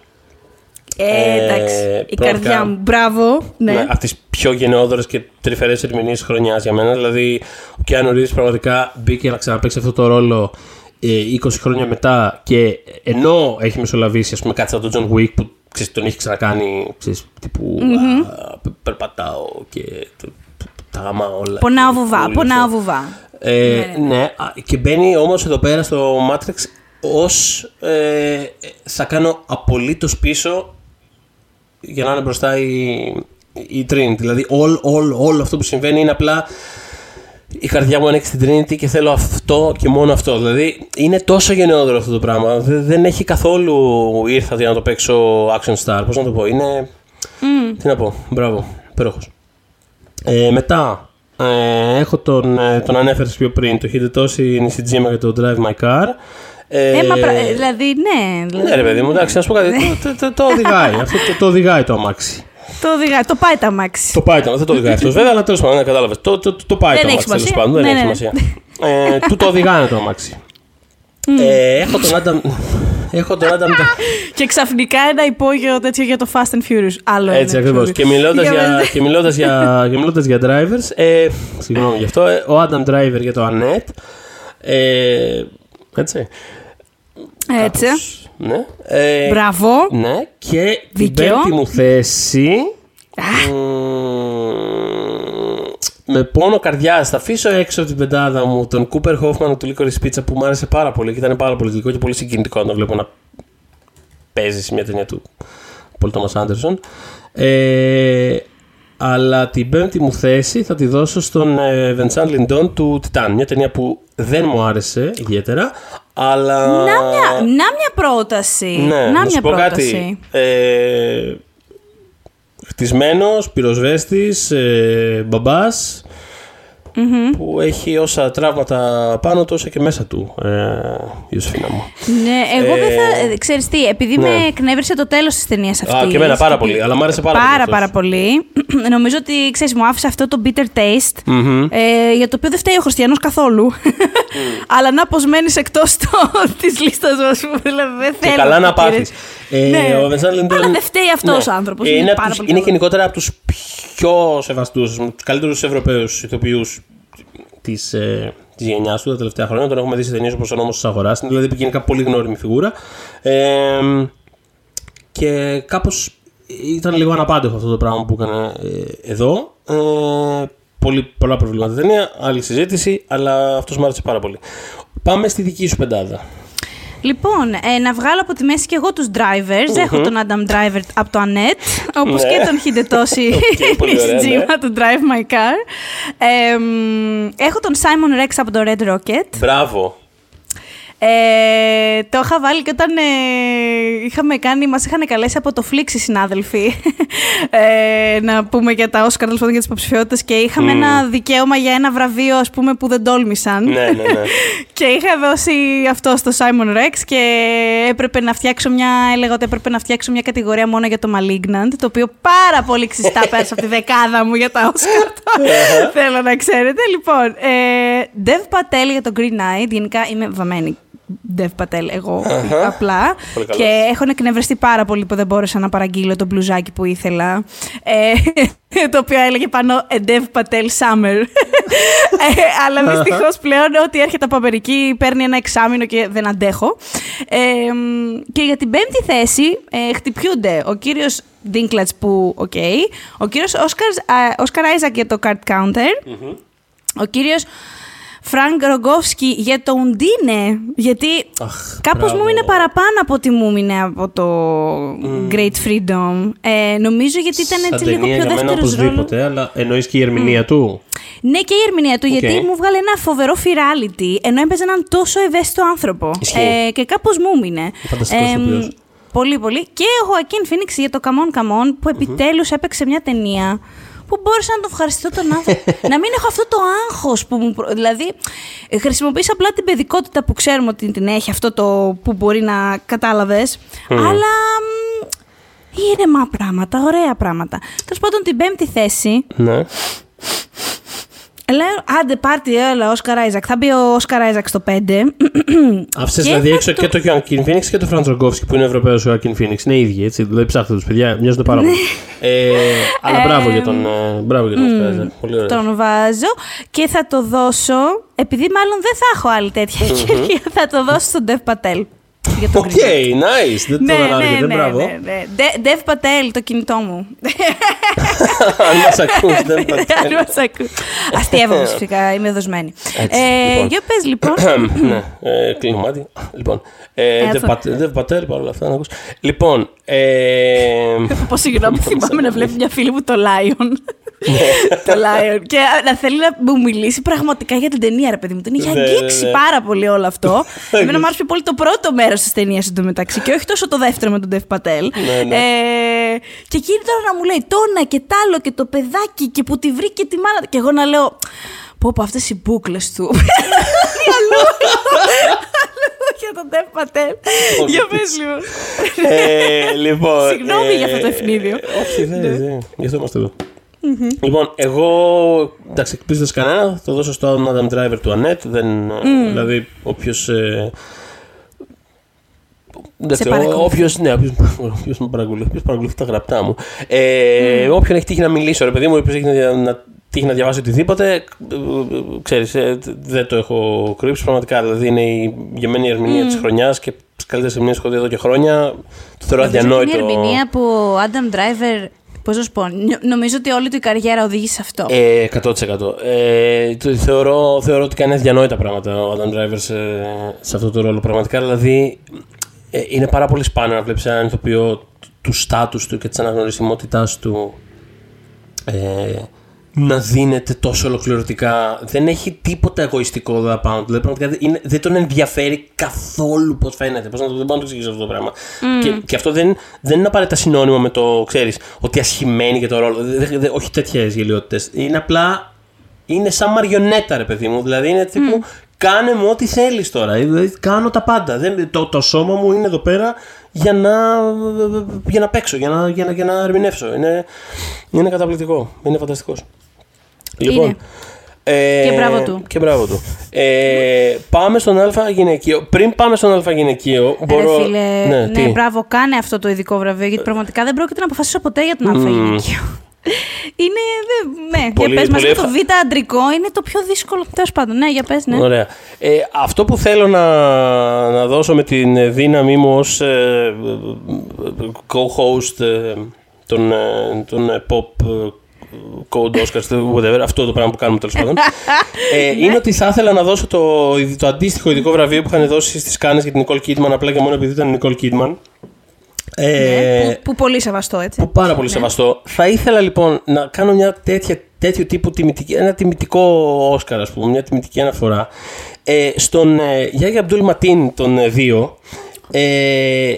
Ε, εντάξει. Ε, η πραγματικά. καρδιά μου. Μπράβο. Ναι. Ναι. Από τις πιο γενναιόδορε και τρυφερές ερμηνείες χρονιάς για μένα. Δηλαδή, ο Keanu Reeves πραγματικά μπήκε να ξαναπαίξει αυτό το ρόλο ε, 20 χρόνια μετά και ενώ έχει μεσολαβήσει, ας πούμε, κάτι σαν τον John Wick που ξέρεις, τον έχει ξανακάνει, ξέρεις, τύπου α, πε- περπατάω και το- το- τα γαμάω όλα. Πονάω και βουβά. όλο Πονάω αυτό. βουβά. Ε, ναι, α, και μπαίνει όμως εδώ πέρα στο Matrix ως ε, θα κάνω απολύτως πίσω για να είναι μπροστά η, η Trinity. Δηλαδή όλο, όλο, όλο αυτό που συμβαίνει είναι απλά η καρδιά μου ανήκει στην Trinity και θέλω αυτό και μόνο αυτό. Δηλαδή είναι τόσο γενναιόδωρο αυτό το πράγμα. Δεν, δεν έχει καθόλου ήρθα για να το παίξω action star. Πώς να το πω. Είναι... Τι να πω. Μπράβο. Υπέροχος. Ε, μετά ε, έχω τον, ε, τον ανέφερες πιο πριν, το Hidetoshi Nishijima για το Drive My Car. Ε, Ε, μα, πρα- ε, δηλαδή, ναι. Δηλαδή, ναι ρε παιδί μου, εντάξει, να σου πω κάτι, το, το, το, το οδηγάει, αυτό το, το οδηγάει το αμάξι. Το οδηγάει. Το πάει τα μάξι. Το πάει το, δεν το οδηγάει αυτός βέβαια, αλλά τέλος πάντων, ναι, κατάλαβες, το, το, το, το πάει Δεν το έχει αμάξι, τέλος σημασία. πάντων, δεν Ναι, έχει ναι, ναι. σημασία. Ε, του το οδηγάνε το αμάξι. Ε, έχω τον Adam, έχω τον Adam, Και ξαφνικά ένα υπόγειο τέτοιο για το Fast and Furious. Άλλο Έτσι ένα, ακριβώς. sorry. Και μιλώντας Για για, μας- και μιλώντας για, και μιλώντας για drivers, ε, συγγνώμη γι' αυτό, ε, ο Adam Driver για το Annette. Ε, έτσι. Έτσι. κάπως, Ναι. Ε, Μπράβο. ναι. Και την Δίκαιο. πέμπτη μου θέση. Α. μ, με πόνο καρδιάς θα αφήσω έξω από την πεντάδα μου τον Κούπερ Χόφμαν του Licorice Pizza που μου άρεσε πάρα πολύ και ήταν πάρα πολύ γλυκό και πολύ συγκινητικό να το βλέπω να παίζει σε μια ταινία του Πολ Τόμας Άντερσον. Ε, αλλά την πέμπτη μου θέση θα τη δώσω στον ε, Vincent Lindon του Titan. Μια ταινία που δεν μου άρεσε ιδιαίτερα, αλλά... Να μια, να μια πρόταση. Ναι, να να σου μια πω πρόταση. κάτι. Ε, χτισμένος, πυροσβέστης, ε, μπαμπας, που έχει όσα τραύματα πάνω του, όσα και μέσα του, ε, Ιωσήφινα μου. Ναι, εγώ δεν θα. Ε, ε, Ξέρεις τι, επειδή ναι. με εκνεύρισε το τέλος της ταινίας αυτής. Α, και εμένα πάρα πολύ, αλλά μου άρεσε πάρα, Πάρα, πολύ. πάρα πολύ. Νομίζω ότι ξέρεις, μου άφησε αυτό το bitter taste. Μμμ. Ε, για το οποίο δεν φταίει ο Χριστιανός καθόλου. Αλλά να πω μένει εκτό της λίστας μας. Δηλαδή δεν Και θέλω. καλά να κύριε. πάθεις. Ε, Ναι. ο Vincent Lindon- Αλλά δεν φταίει αυτός ο άνθρωπος, Ε, είναι Είναι, από πάρα τους- πολύ είναι καλό. γενικότερα από τους πιο σεβαστούς, τους καλύτερους Ευρωπαίους ηθοποιούς της, ε, της γενιάς του τα τελευταία χρόνια. Τον έχουμε δει σε ταινίες όπως ο νόμος της αγοράς. Είναι δηλαδή γενικά πολύ γνώριμη φιγούρα. Ε, και κάπως ήταν λίγο αναπάντεχο αυτό το πράγμα που έκανε ε, εδώ. Ε, πολύ, πολλά προβλήματα ταινία, άλλη συζήτηση, αλλά αυτός μου άρεσε πάρα πολύ. Πάμε στη δική σου πεντάδα. Λοιπόν, ε, να βγάλω από τη μέση και εγώ τους drivers. Έχω τον Adam Driver από το Annette, όπως Ναι. και τον Hidetoshi Οκ, πολύ ωραία, ναι. Nishijima του Drive My Car. Ε, μ, έχω τον Simon Rex από το Red Rocket. Μπράβο. Ε, το είχα βάλει και όταν ε, είχαμε κάνει, μας είχαν καλέσει από το Flix οι συνάδελφοι ε, να πούμε για τα Oscar τέλος πάντων, για τις υποψηφιότητες και είχαμε ένα δικαίωμα για ένα βραβείο ας πούμε που δεν τόλμησαν. Ναι, ναι, ναι. Και είχα δώσει αυτό στο Simon Rex και έπρεπε να φτιάξω μια, έλεγα ότι έπρεπε να φτιάξω μια κατηγορία μόνο για το Malignant, το οποίο πάρα πολύ ξυστά πέρασε από τη δεκάδα μου για τα Oscar. Θέλω να ξέρετε. Λοιπόν, ε, Dev Patel για το Green Knight, γενικά είμαι βαμμένη. Dev Patel, εγώ απλά. Πολύ καλός. Και έχω εκνευριστεί πάρα πολύ που δεν μπόρεσα να παραγγείλω το μπλουζάκι που ήθελα. Ε, το οποίο έλεγε πάνω «A Dev Patel Summer». ε, αλλά δυστυχώς πλέον ό,τι έρχεται από Αμερική παίρνει ένα εξάμηνο και δεν αντέχω. Ε, μ, και για την πέμπτη θέση ε, χτυπιούνται ο κύριος Dinklage που, οκ, ο κύριος Oscar, Oscar Isaac για το Card Counter, ο κύριος Φραντς Ρογκόφσκι για το Ουντίνε. Γιατί Αχ, κάπως μπράβο. μου είναι παραπάνω από ό,τι μου είναι από το Great Freedom. Ε, νομίζω γιατί ήταν Σαν έτσι λίγο ταινία πιο για μένα δεύτερος ρόλος. οπωσδήποτε, αλλά εννοείς και η ερμηνεία του; Ναι, και η ερμηνεία του, Οκ. γιατί μου 'βγαλε ένα φοβερό virility, ενώ έπαιζε έναν τόσο ευαίσθητο άνθρωπο. Ισχύει. Ε, και κάπως μου έμεινε. Φανταστικός ηθοποιός. Πολύ, πολύ. Και ο Χωακίν Φίνιξ για το Come On, Come On, που επιτέλους έπαιξε μια ταινία που που μπόρεσα να τον ευχαριστήσω τον άνθρωπο. να μην έχω αυτό το άγχος που μου. προ- Δηλαδή, ε, χρησιμοποίησα απλά την παιδικότητα που ξέρουμε ότι την έχει, αυτό το που μπορεί να κατάλαβες. Αλλά. μ, είναι μα πράγματα, ωραία πράγματα. Τέλος πάντων, την πέμπτη θέση. Ναι. Λέω, άντε πάρ' τη, έλα, Όσκαρ Άιζακ. Θα μπει ο Όσκαρ Άιζακ στο 5. Άφησες Και δηλαδή θα έξω το- και το Joaquin Phoenix και το Franz Rogowski που είναι Ευρωπαίος ο Joaquin Phoenix. Είναι ίδιοι, έτσι. Δηλαδή ψάξτε τους παιδιά, μοιάζονται πάρα πολύ. ε, αλλά μπράβο για τον, ε, μπράβο για τον Oscar Isaac. Πολύ ωραία. τον βάζω και θα το δώσω, επειδή μάλλον δεν θα έχω άλλη τέτοια ευκαιρία, θα το δώσω στον Dev Patel. Για τον Ok, Green. nice. Δεν το Ναι, ναι, ανάγκη, ναι, μπράβο. ναι, ναι. De- Dev Patel, το κινητό μου. Αν μας ακούς, δεν θα Αν μας ακούς. Αστειεύομαι φυσικά, είμαι δοσμένη. Έτσι, Ε, λοιπόν. Για πες λοιπόν. ναι, ε, κλείνω μάτι. Λοιπόν, ε, Ε, Dev αυτό. Patel- Dev Patel, παρόλα αυτά, να ακούς. Λοιπόν, ε, Πω συγγνώμη, θυμάμαι να βλέπεις μια φίλη μου το Lion. Ναι. το Lion. Και να θέλει να μου μιλήσει πραγματικά για την ταινία, ρε παιδί μου. Τον είχε Ναι, ναι, αγγίξει ναι. πάρα πολύ όλο αυτό. Εμένα μου άρεσε πιο πολύ το πρώτο μέρος της ταινίας εντωμεταξύ και όχι τόσο το δεύτερο με τον Dev Patel. Ναι, ναι. Ε, και εκείνη τώρα να μου λέει τόνα και τ' άλλο και το παιδάκι και που τη βρήκε τη μάνα. Και εγώ να λέω. Πω πω αυτές οι μπούκλες του. Αλλού. Αλλού για τον Dev Patel. Για πες λίγο. ε, λοιπόν, Συγγνώμη ε, για αυτό το ευνίδιο. Όχι, δεν, δεν. Γι' αυτό είμαστε εδώ. Λοιπόν, εγώ εντάξει, εκπλήσεται κανένα, θα το δώσω στον Adam Driver του Annette. Δεν, Δηλαδή, όποιος. Ε, εντάξει, παρακολουθεί. Όποιος ναι, όποιος, όποιος με παρακολουθεί, όποιος παρακολουθεί τα γραπτά μου. Ε, Όποιον έχει τύχει να μιλήσω, ρε παιδί μου, όποιος έχει να, να τύχει να διαβάσει οτιδήποτε, ε, ξέρεις, ε, δεν το έχω κρύψει πραγματικά. Δηλαδή είναι η γεμμένη ερμηνεία της χρονιάς και τις καλύτερες ερμηνείες που έχω δει εδώ και χρόνια. Το θεωρώ Νομίζω αδιανόητο. Είναι η ερμηνεία που ο Adam Driver. Πώς να σου πω, νο- νομίζω ότι όλη του η καριέρα οδήγησε σε αυτό. Ε, 100%. Ε, το, θεωρώ, θεωρώ ότι κάνει αδιανόητα πράγματα ο Adam Driver σε, σε αυτό το ρόλο. Πραγματικά δηλαδή ε, είναι πάρα πολύ σπάνιο να βλέπεις έναν ηθοποιό του στάτους του και της αναγνωρισιμότητάς του ε, να δίνεται τόσο ολοκληρωτικά. Δεν έχει τίποτα εγωιστικό εδώ απάνω. Δηλαδή, πραγματικά δεν, είναι, δεν τον ενδιαφέρει καθόλου πώς φαίνεται. Πώς να το, δεν μπορώ να το εξηγήσω αυτό το πράγμα. Και, και αυτό δεν, δεν είναι απαραίτητα συνώνυμο με το, ξέρεις, ότι ασχημένει για το ρόλο. Δε- δε- δε- όχι τέτοιες γελιότητες. Είναι απλά. Είναι σαν μαριονέτα, ρε παιδί μου. Δηλαδή είναι τύπου. Κάνε μου ό,τι θέλεις τώρα. Δηλαδή, κάνω τα πάντα. Δεν, το, το σώμα μου είναι εδώ πέρα για να, για να παίξω, για να, για να, για να ερμηνεύσω. Είναι, είναι καταπληκτικό. Είναι φανταστικός. Λοιπόν, ε, Και μπράβο του. Και μπράβο του. Ε, πάμε στον Α γυναικείο. Πριν πάμε στον Α γυναικείο, μπορώ. Ρε φίλε, ναι, ναι, τι; μπράβο, κάνε αυτό το ειδικό βραβείο, γιατί πραγματικά δεν πρόκειται να αποφασίσω ποτέ για τον Α γυναικείο. Είναι. δε- ναι, Πολύ- για πες μας πολύ το ευχα- Β αντρικό είναι το πιο δύσκολο. Τέλος πάντων, ναι, για πες, ναι. Ωραία. Ε, αυτό που θέλω να, να δώσω με την δύναμή μου ως ε, co-host ε, των, ε, των ε, pop ε, code Oscars, whatever, αυτό το πράγμα που κάνουμε τέλος πάντων, ε, είναι ότι θα ήθελα να δώσω το, το αντίστοιχο ειδικό βραβείο που είχαν δώσει στις Κάνες για την Nicole Kidman, απλά και μόνο επειδή ήταν η Nicole Kidman. Ε, Ναι, που, που πολύ σεβαστό, έτσι. που πάρα πολύ σεβαστό. Θα ήθελα λοιπόν να κάνω μια τέτοια, τέτοιο τύπου τιμητική, ένα τιμητικό Όσκαρ, ας πούμε, μια τιμητική αναφορά. Ε, στον ε, Γιάγια Αμπτούλ Ματίν των ε, δύο. Ε,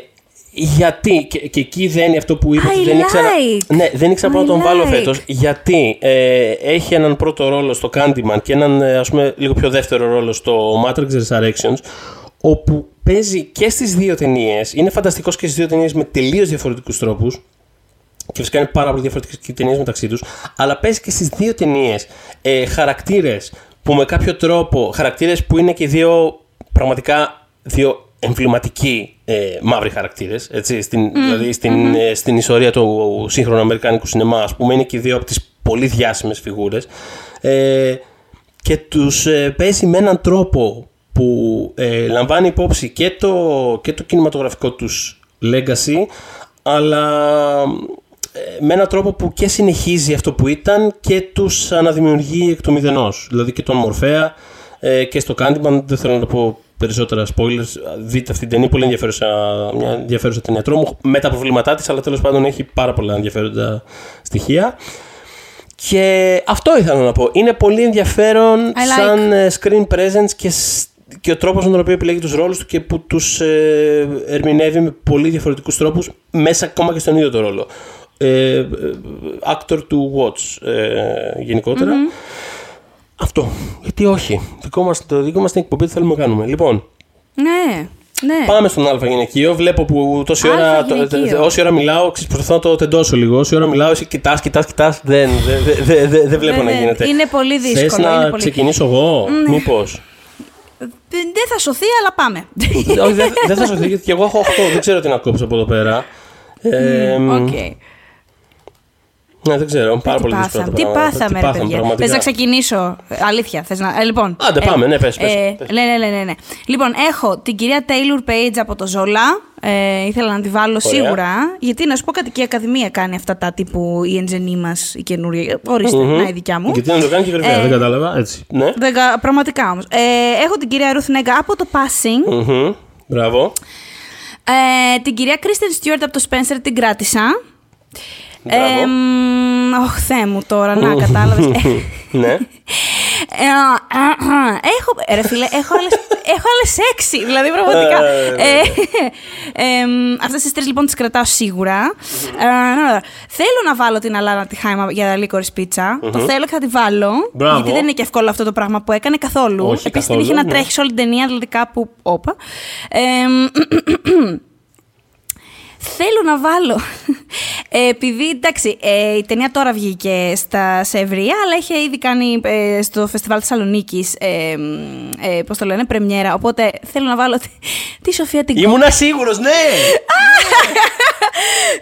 γιατί, και, και εκεί δεν είναι αυτό που είπα, ότι δεν ήξερα, like. ναι, δεν ήξερα I πού να τον βάλω like. φέτος, γιατί ε, έχει έναν πρώτο ρόλο στο Candyman και έναν ε, ας πούμε λίγο πιο δεύτερο ρόλο στο Matrix Resurrections, όπου παίζει και στις δύο ταινίες, είναι φανταστικός και στις δύο ταινίες με τελείως διαφορετικούς τρόπους, και φυσικά είναι πάρα πολύ διαφορετικές ταινίες μεταξύ τους. Αλλά παίζει και στις δύο ταινίες ε, χαρακτήρες που με κάποιο τρόπο. Χαρακτήρες που είναι και δύο πραγματικά δύο εμβληματικοί ε, μαύροι χαρακτήρες. Δηλαδή στην, ε, στην ιστορία του σύγχρονου Αμερικάνικου σινεμά, ας πούμε, είναι και δύο από τις πολύ διάσημες φιγούρες. Ε, και τους ε, παίζει με έναν τρόπο που ε, λαμβάνει υπόψη και το, και το κινηματογραφικό τους legacy αλλά ε, με έναν τρόπο που και συνεχίζει αυτό που ήταν και τους αναδημιουργεί εκ του μηδενός. Δηλαδή και τον Μορφέα ε, και στο Candyman, δεν θέλω να πω περισσότερα spoilers, δείτε αυτή την ταινία, πολύ ενδιαφέρουσα, μια ενδιαφέρουσα ταινία τρόμου, με τα προβλήματά της, αλλά τέλος πάντων έχει πάρα πολλά ενδιαφέροντα στοιχεία. Και αυτό ήθελα να πω. Είναι πολύ ενδιαφέρον like. σαν ε, screen presence και, σ- και ο τρόπος με τον οποίο επιλέγει τους ρόλους του και που τους ε, ερμηνεύει με πολύ διαφορετικούς τρόπους μέσα ακόμα και στον ίδιο το ρόλο. ε, ε, actor to watch ε, γενικότερα. Αυτό. Γιατί όχι. Δικό μας, το δικό μας την εκπομπή τι θέλουμε να κάνουμε. Λοιπόν, Ναι, ναι. πάμε στον Α γυναικείο. Βλέπω που τόση Α ώρα, το- γυναικείο. όση ώρα μιλάω, ξέρεις, προσπαθώ να το τεντώσω λίγο. Όση ώρα μιλάω, εσύ κοιτάς, κοιτάς, κοιτάς. Δεν, δεν, δεν, δεν, δεν βλέπω Δεν- να δεν- γίνεται. είναι πολύ δύσκολο, Θες να είναι πολύ- ξεκινήσω εγώ, μήπως; Δεν θα σωθεί, αλλά πάμε. Όχι, δεν δεν θα σωθεί, γιατί και εγώ έχω 8. Δεν ξέρω τι να κόψω από εδώ πέρα. Ε, Οκ. Ναι, δεν ξέρω. Πάρα Τι πολύ δύσκολα πάθαμε, τα τι πράγματα. πάθαμε, ρε παιδιά. πραγματικά. Θες να ξεκινήσω. Ε, Αλήθεια, θες να. Ε, λοιπόν. Άντε, πάμε, ναι, πες, πες, πες. Ναι, ναι, ναι, ναι, ναι. Λοιπόν, έχω την κυρία Taylour Paige από το Ζόλα. Ε, ήθελα να τη βάλω σίγουρα. Γιατί να σου πω κάτι και η Ακαδημία κάνει αυτά τα τύπου η ingénue μας, η καινούργια. Ορίστε, Μμμ. να η δικιά μου. Γιατί να το κάνει και γρήγορα, Ε, δεν κατάλαβα. Έτσι. Ναι. Δεν κα- πραγματικά όμως. Ε, έχω την κυρία Ruth Negga από το Passing. Μμμ. Μπράβο. Ε, την κυρία Kristen Stewart από το Spencer την κράτησα. Μπράβο. Ε, μ, Ωχ, Θεέ μου τώρα, να κατάλαβες. ναι. Ε, α, α, α, έχω, ε, ρε φίλε, έχω άλλες, έχω άλλες έξι, δηλαδή πραγματικά. Ε, Ε, ε, μ, αυτές τις τρεις λοιπόν τις κρατάω σίγουρα. Ε, θέλω να βάλω την Αλάνα τη Χάιμα για λίκορης πίτσα. Το θέλω και θα τη βάλω. Μπράβο. Γιατί δεν είναι και εύκολο αυτό το πράγμα που έκανε καθόλου. Όχι Επίσης την καθόλου, είχε να ναι. τρέχει σε όλη την ταινία, δηλαδή κάπου όπα. Ε, μ, Θέλω να βάλω. Ε, επειδή εντάξει, ε, η ταινία τώρα βγήκε στα, σε ευρεία, αλλά είχε ήδη κάνει ε, στο φεστιβάλ Θεσσαλονίκης. Ε, ε, Πώς το λένε, πρεμιέρα. Οπότε θέλω να βάλω τη, τη Σοφία την Ήμουνα σίγουρος, ναι!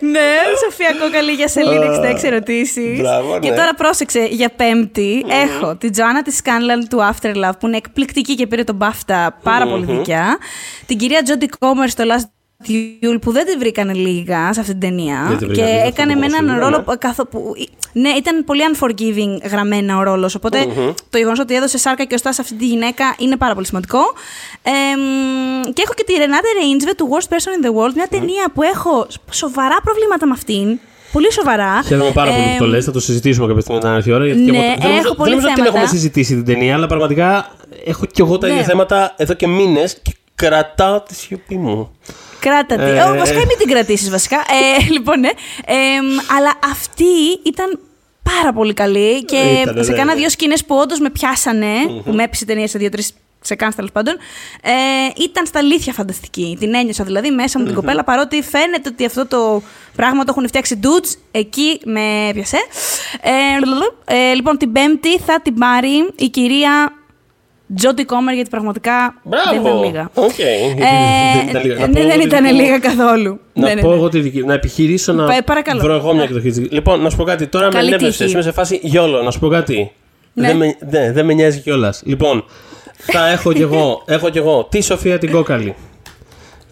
Ναι, Σοφία Κόκαλη για σελίδα 66 ερωτήσεις. Μπράβο, Και ναι. τώρα πρόσεξε, για πέμπτη έχω την Τζοάννα της Σκάνλαν του Afterlove που είναι εκπληκτική και πήρε τον BAFTA πάρα πολύ δίκαια. Την κυρία Τζόντι Κόμερ στο Last Duel που δεν τη βρήκανε λίγα σε αυτή την ταινία. Δεν τη και βρήκανε λίγα, αυτό έκανε το με πω έναν σίγουρα, ρόλο ναι. που- καθο- που. Ναι, ήταν πολύ unforgiving γραμμένα ο ρόλος. το γεγονός ότι έδωσε σάρκα και οστά σε αυτή τη γυναίκα είναι πάρα πολύ σημαντικό. Ε, μ, και έχω και τη Ρενάτε Ρέιντζβε του Worst Person in the World, μια ταινία που έχω σοβαρά προβλήματα με αυτήν. Πολύ σοβαρά. Χαίρομαι πάρα πολύ που το Ε, λες. Θα το συζητήσουμε κάποια στιγμή όταν έρθει η ώρα. Γιατί και ναι, εγώ- δεν νομίζω- έχω δεν πολύ νομίζω ότι την θέματα. έχουμε συζητήσει την ταινία, αλλά πραγματικά έχω κι εγώ τα ίδια Ναι. θέματα εδώ και μήνες και κρατάω τη σιωπή μου. Κράτα τη. Ε, Ε, βασικά, μην την κρατήσεις, βασικά. Ε, λοιπόν, ναι. Ε, μ, αλλά αυτή ήταν πάρα πολύ καλή και Ήτανε, σε ναι, κάνα ναι. δύο σκηνές που όντως με πιασανε που με έπεισε η ταινία σε δύο-τρει ξεκάνς τέλος πάντων, ε, ήταν στα αλήθεια φανταστική. Την ένιωσα δηλαδή μέσα μου την κοπέλα, παρότι φαίνεται ότι αυτό το πράγμα το έχουν φτιάξει dudes, εκεί με έπιασε. Ε, λουλουλου. ε, λοιπόν, την Πέμπτη θα την πάρει η κυρία Τζόντι Κόμερ, γιατί πραγματικά Μπράβο! δεν ήταν λίγα. Οκ. Ε, Δεν ήταν λίγα. Να ναι, πω εγώ δεν τη ήταν δική μου- λίγα καθόλου. Να Ναι, ναι, πω ναι. εγώ τη δική Να επιχειρήσω να Πα- παρακαλώ. βρω εγώ μια εκδοχή της. Λοιπόν, να σου πω κάτι. Τώρα με Καλή ενέπνευσε. τύχη. Είμαι σε φάση YOLO. Να σου πω κάτι. Ναι. Δεν, με, ναι, δεν με νοιάζει κιόλας. Λοιπόν, θα έχω κι εγώ, έχω κι εγώ τη Σοφία την Κόκκαλη.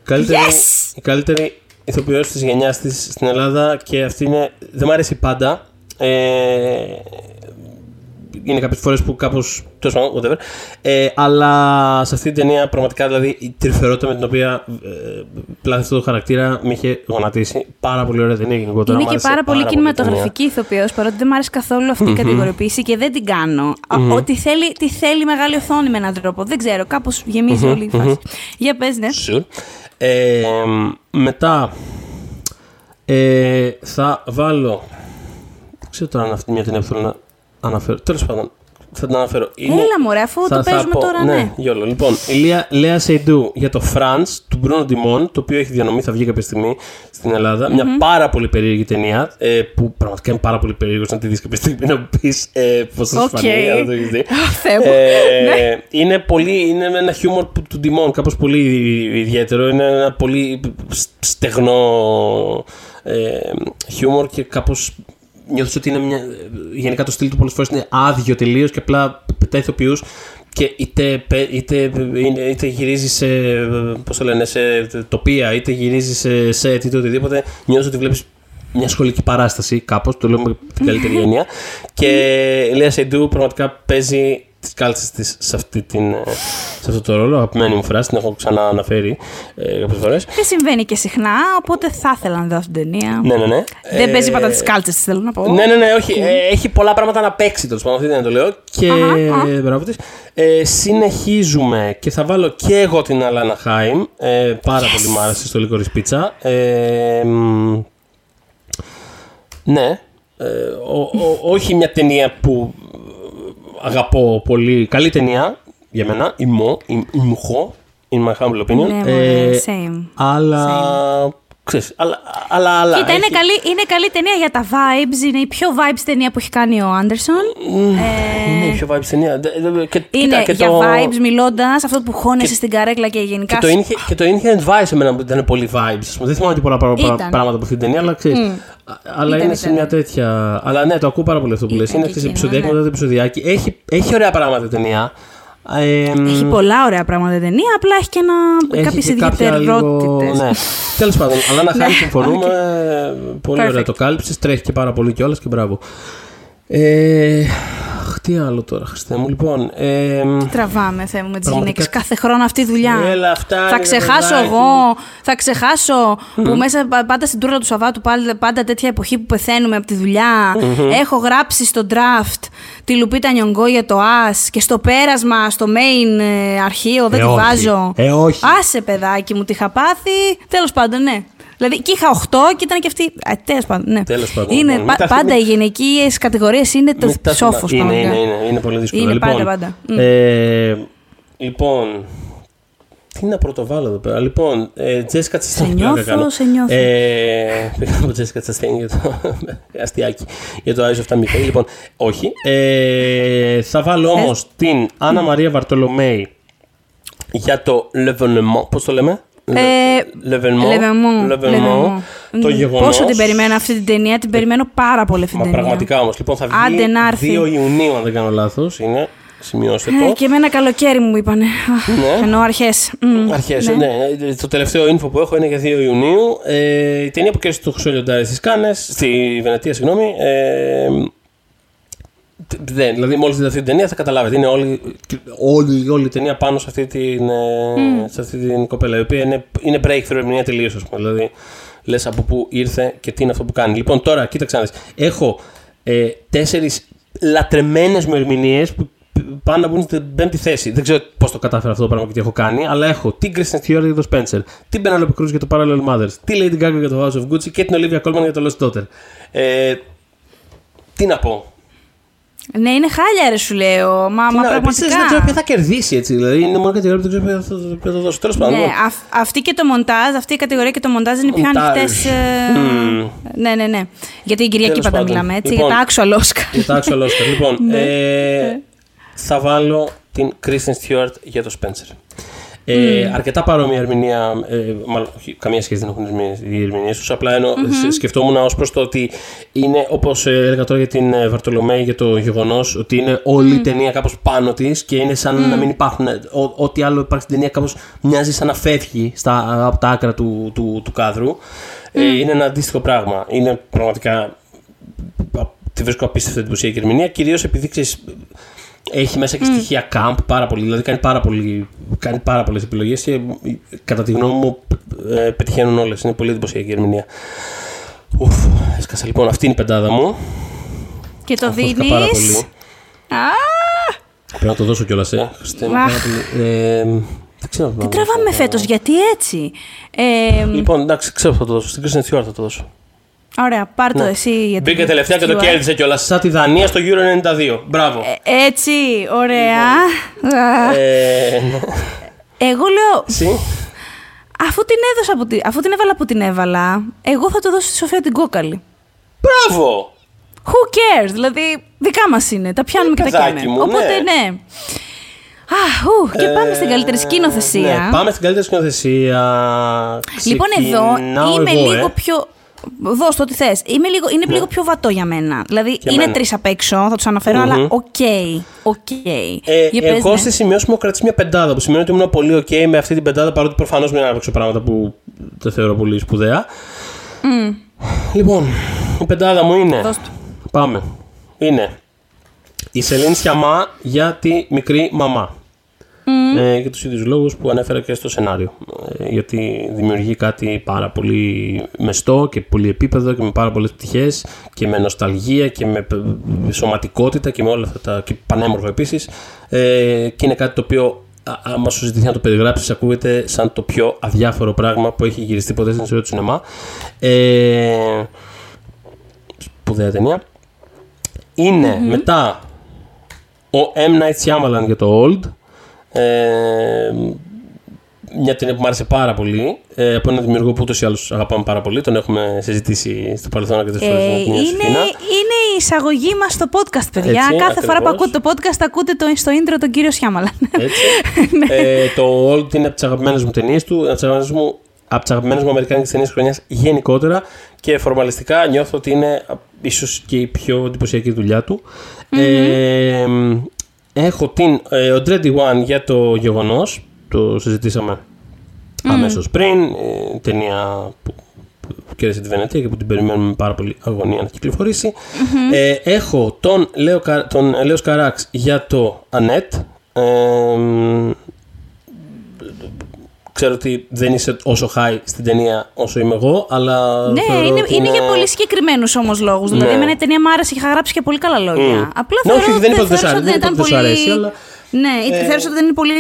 Καλύτερη, Yes! Η καλύτερη ηθοποιός της γενιάς της στην Ελλάδα και αυτή είναι. Δεν μ' αρέσει πάντα. Ε, είναι κάποιες φορές που κάπως. τέλος πάντων, whatever. Ε, αλλά σε αυτή την ταινία πραγματικά δηλαδή η τρυφερότητα με την οποία ε, πλάθει αυτό το χαρακτήρα με είχε γονατίσει. Πάρα πολύ ωραία ταινία γενικότερα. Είναι Μ' και άρεσε πάρα πολύ η ταινία. κινηματογραφική ηθοποιός, παρότι δεν μου άρεσε καθόλου αυτή η κατηγοριοποίηση και δεν την κάνω. Α, Ότι θέλει, τι θέλει μεγάλη οθόνη με έναν τρόπο. Δεν ξέρω, κάπως γεμίζει όλη η φάση. Για πες, ναι. Sure. Ε, μετά ε, θα βάλω. Δεν ξέρω τώρα αν αυτή μια ταινία που θέλω να αναφέρω. Τέλος πάντων, θα την αναφέρω. Έλα, μωρέ, αφού το παίζουμε πω, τώρα, ναι. YOLO. Λοιπόν, η Λέα, Λέα Σεϊντού για το France του Bruno Dumont, το οποίο έχει διανομή, θα βγει κάποια στιγμή στην Ελλάδα. Μια πάρα πολύ περίεργη ταινία, ε, που πραγματικά είναι πάρα πολύ περίεργος να τη δεις κάποια στιγμή να μου πεις ε, πώς θα σου Οκ. φανεί, αν το έχεις δει. Αχ, Θεέ μου. Ε, Ναι. είναι πολύ, είναι με ένα χιούμορ που- του Ντιμόν, κάπως πολύ ιδιαίτερο. Είναι ένα πολύ σ- στεγνό ε, χιούμορ και κάπως νιώθεις ότι είναι μια... Γενικά το στυλ του πολλές φορές είναι άδειο τελείως και απλά πετάει ηθοποιούς και είτε, πε- είτε, είναι- είτε γυρίζεις σε, πώς το λένε, σε τοπία, είτε γυρίζεις σε σετ, είτε οτιδήποτε, νιώθεις ότι βλέπεις μια σχολική παράσταση, κάπως, το λέω με την καλύτερη έννοια. και η Λέα Σεϊντού πραγματικά παίζει τις κάλτσες της σε, αυτή την, ε, σε αυτό το ρόλο. Αγαπημένη μου φράση, την έχω ξανά αναφέρει ε, κάποιες φορές. Δεν συμβαίνει και συχνά, οπότε θα ήθελα να δω αυτή την ταινία. Ναι, ναι, ναι. Δεν Ε, παίζει πάντα τις κάλτσες, θέλω να πω. Ναι, ναι, ναι, όχι. Ε, έχει πολλά πράγματα να παίξει τέλος πάντων. Αυτή δεν το λέω. Και Αχα, αχα. μπράβο της. Ε, συνεχίζουμε και θα βάλω και εγώ την Αλάνα Χάιμ. Ε, πάρα πολύ μ' άρεσε στο Λίκορη Πίτσα. Ε, μ, Ναι. Ε, ο- ο- όχι μια ταινία που αγαπώ πολύ. Καλή ταινία για μένα. Η Mo, η, η Μουχό, in my humble opinion. Ναι, μωρέ, Ε, same. αλλά. Ξέρεις, αλλά, αλλά, αλλά Κοίτα, είναι έχει- καλή, είναι καλή ταινία για τα vibes. Είναι η πιο vibes ταινία που έχει κάνει ο Άντερσον. Ε, Είναι η πιο vibes ταινία. Δε- δε- και- είναι κοίτα, και για το- vibes, μιλώντας, αυτό που χώνεσαι στην καρέκλα και γενικά. Και το, Inhe- και το Inherent Vice εμένα που ήταν πολύ vibes. ας πούμε. Δεν θυμάμαι και πολλά πρα- πρα- Ήταν. πράγματα από αυτή την ταινία, αλλά ξέρεις. Αλλά Ήταν, είναι σε ήταν. μια τέτοια. Αλλά ναι, το ακούω πάρα πολύ αυτό που λες. Ήταν Είναι και ξέρεις, εκείνο, επεισοδιακό ναι. μετά το επεισοδιάκι. Έχει, έχει ωραία πράγματα η ταινία. Ε, Έχει πολλά ωραία πράγματα η ταινία, απλά έχει και ένα, έχει κάποιες και κάποια λίγο- ιδιαιτερότητες. Ναι. Τέλος πάντων, αλλά να χάνεις Ναι, συμφωνούμε. Πολύ ωραία Perfect. το κάλυψες. Τρέχει και πάρα πολύ κιόλας και μπράβο. Ε, αχ, τι άλλο τώρα, Χριστέ μου. Λοιπόν, ε, Τραβάμε, Θεέ μου, με τις Πραγματικά- γυναίκες κάθε χρόνο αυτή η δουλειά. Έλα, φτάνει, θα ρε ξεχάσω παιδάκι. εγώ, θα ξεχάσω που μέσα πα- πάντα στην τούρλα του Σαββάτου, πάντα, πάντα τέτοια εποχή που πεθαίνουμε από τη δουλειά. Έχω γράψει στο draft τη Λουπίτα Νιονγκό για το AS και στο πέρασμα, στο main ε, αρχείο, δεν Ε, τη όχι. βάζω. Ε, όχι. Άσε, παιδάκι μου, τη είχα πάθει. Τέλος πάντων, ναι. Δηλαδή, και είχα 8 και ήταν και αυτή. Τέλος πάντων, ναι. Τέλος πάντων, Είναι, λοιπόν, πα- μην τα- πάντα μην- οι γυναικείες κατηγορίες είναι το Μην τα σόφος. θυμά- Είναι, είναι, είναι, είναι πολύ δύσκολο. Είναι λοιπόν, πάντα, πάντα. Μμ. Ε, λοιπόν, τι να πρωτοβάλω εδώ πέρα. Λοιπόν, ε, Τζέσικα Τσαστέν. νιώθω, σε νιώθω. Ε, πήγα από Τζέσικα Τσαστέν για το αστιάκι, για το Eyes of Tamika. Λοιπόν, όχι. Ε, θα βάλω όμως την Άννα Μαρία Βαρτολομέη για το Levenement. Πώς το λέμε; Ε, Levenement. Levement, Levenement. Το Μμ. γεγονός. Πόσο την περιμένω αυτή την ταινία, την περιμένω πάρα πολύ αυτή Μα την ταινία. πραγματικά όμως. Λοιπόν, θα βγει Άντε να έρθει. 2 Ιουνίου, αν δεν κάνω λάθος. Είναι. Σημειώστε Ε, το. και εμένα καλοκαίρι μου είπανε. Αχ, Ναι. Εννοώ αρχές. Αρχές, ναι. Το τελευταίο info που έχω είναι για 2 Ιουνίου. Ε, η ταινία που κέρδισε το Χρυσό Λιοντάρι στις Κάνες, στη Βενετία, συγγνώμη. Ε, δεν, δηλαδή, μόλις δείτε αυτή την ταινία θα καταλάβετε. Είναι όλη, όλη, όλη η ταινία πάνω σε αυτή την, ε, σε αυτή την κοπέλα. Η οποία είναι, είναι breakthrough ερμηνεία τελείω, ας πούμε. Δηλαδή, λες από πού ήρθε και τι είναι αυτό που κάνει. Λοιπόν, τώρα κοίταξε να δεις. Έχω ε, τέσσερις λατρεμένες μου ερμηνείε που πάνε να μπουν στην πέμπτη θέση. Δεν ξέρω πώς το κατάφερα αυτό το πράγμα και τι έχω κάνει, αλλά έχω την Kristen Stewart για το Spencer, την Penelope Cruz για το Parallel Mothers, την Lady Gaga για το House of Gucci και την Olivia Colman για το Lost Daughter. Ε, τι να πω. Ναι, είναι χάλια, ρε σου λέω. Μα, Τι μα να, επίσης, πραγματικά. δεν ξέρω ποια θα κερδίσει έτσι. Δηλαδή είναι μόνο κατηγορία που δεν ξέρω ποια θα, ποια θα δώσω. Τέλος πάντων. Ναι, λοιπόν. αυ- αυτή και το μοντάζ, αυτή η κατηγορία και το μοντάζ είναι οι πιο Μοντάζ. ανοιχτές. Μμμ. Ναι, ναι, ναι. Γιατί την Κυριακή Τέλος πάντα πάντων. μιλάμε έτσι, Λοιπόν, για τα actual Oscar. Για τα actual Oscar. λοιπόν, Ναι. ε, θα βάλω την Kristen Stewart για το Spencer. Ε, Αρκετά παρόμοια ερμηνεία, ε, μάλλον όχι, καμία σχέση δεν έχουν οι ερμηνείες τους. Απλά εννοώ, σ- σκεφτόμουν ως προς το ότι είναι όπως έλεγα τώρα για την ε, Βαρτολομέη για το γεγονός ότι είναι όλη η ταινία κάπως πάνω της και είναι σαν να μην υπάρχουν. ε, ό- ό,τι άλλο υπάρχει στην ταινία κάπως μοιάζει σαν να φεύγει στα, από τα άκρα του, του, του κάδρου. Ε, είναι ένα αντίστοιχο πράγμα. Είναι πραγματικά τη βρίσκω απίστευτα εντυπωσιακή ερμηνεία, κυρίως επειδή ξέρεις, έχει μέσα και στοιχεία camp πάρα πολύ. Δηλαδή κάνει πάρα, πολύ, κάνει πάρα πολλές επιλογές και ε, κατά τη γνώμη μου ε, πετυχαίνουν όλες. Είναι πολύ εντυπωσιακή ερμηνεία. Ουφ, έσκασα λοιπόν. Αυτή είναι η πεντάδα μου. Και το Αγχώθηκα δίνει. πάρα πολύ. Πρέπει να το δώσω κιόλας, ε. Χριστέ μου, πάρα Αχ. πολύ. Ε, δεν ξέρω. Τι τραβάμε φέτος, γιατί έτσι; Ε, Λοιπόν, εντάξει, ξέρω που θα το δώσω. Στην Kristen Stewart θα το δώσω. Ωραία, πάρ το εσύ. για την Μπήκε τελευταία και το Stewart. κέρδισε κιόλας. Σαν τη Δανία στο Euro 92. Μπράβο. Ε, Έτσι, ωραία. Α, Ε, ναι. Εγώ λέω, Εσύ; αφού την, έδωσα από τη- αφού την έβαλα που την έβαλα, εγώ θα το δώσω στη Σοφία την κόκαλη. Μπράβο. Who cares, δηλαδή δικά μας είναι, τα πιάνουμε και τα παιδάκι καίμε. μου, Οπότε ναι. ναι. Α, ου, και πάμε στην καλύτερη Ε, σκηνοθεσία. Ναι, πάμε στην καλύτερη σκηνοθεσία. Λοιπόν, εδώ Ξεκινάω είμαι εγώ, λίγο ε. πιο. Δώσ' το ό,τι θες. Είναι, λίγο, είναι λίγο πιο βατό για μένα. Δηλαδή Και είναι εμένα. τρεις απ' έξω, θα τους αναφέρω αλλά ok. Ok. Ε, Για πες, εγώ ναι. στη σημειώση μου έχω κρατήσει μια πεντάδα που σημαίνει ότι ήμουν πολύ ok με αυτή την πεντάδα παρότι προφανώς μένουν έξω πράγματα που δεν θεωρώ πολύ σπουδαία. Λοιπόν, η πεντάδα μου είναι. Δώσ' του. Πάμε. Είναι η Σελήνη Σιαμά για τη μικρή μαμά. Ε, για τους ίδιους λόγους που ανέφερα και στο σενάριο. Ε, γιατί δημιουργεί κάτι πάρα πολύ μεστό και πολύ επίπεδο και με πάρα πολλές πτυχές και με νοσταλγία και με π- σωματικότητα και με όλα αυτά τα και πανέμορφα επίσης. Ε, και είναι κάτι το οποίο α- άμα σου ζητηθεί να το περιγράψεις ακούγεται σαν το πιο αδιάφορο πράγμα που έχει γυριστεί ποτέ στην ιστορία του σινεμά. Ε, σπουδαία ταινία. ειναι μετά ο M. Night Shyamalan για το Old. Ε, μια ταινία που μου άρεσε πάρα πολύ. Ε, από έναν δημιουργό που ούτως ή άλλως αγαπάμε πάρα πολύ. Τον έχουμε συζητήσει στο παρελθόν αρκετές φορές. Ε, είναι, είναι η εισαγωγή μας στο podcast, παιδιά. Έτσι, Κάθε ακριβώς. φορά που ακούτε το podcast, ακούτε το, στο intro τον κύριο Σιάμαλα. Έτσι. ε, το Old είναι από τις αγαπημένες μου ταινίες του. Από τις αγαπημένες μου, από τις αγαπημένες μου αμερικάνικες ταινίες χρονιάς γενικότερα και φορμαλιστικά νιώθω ότι είναι ίσως και η πιο εντυπωσιακή δουλειά του. Ε, έχω την ε, ο Dready One για το γεγονός. Το συζητήσαμε αμέσως πριν. Ε, ταινία που, που κέρδισε τη Βενετία και που την περιμένουμε με πάρα πολύ αγωνία να κυκλοφορησει Ε, έχω τον Λέο, Κα- τον Λέο Καράξ για το Ανέτ. Ε, μ, ξέρω ότι δεν είσαι όσο high στην ταινία όσο είμαι εγώ, αλλά. ναι, θεωρώ είναι, ότι είναι για πολύ συγκεκριμένους όμως λόγους. Δηλαδή, Ναι. εμένα η ταινία μου άρεσε και είχα γράψει και πολύ καλά λόγια. Απλά Ναι, θεωρώ, όχι, δεν είπα ότι δεν σ' θεώρησα άρεσε, δεν είπα ήταν ότι δεν σ' πολύ- αρέσει, αλλά- Ναι, Ε, θεώρησα ότι δεν, είναι πολύ,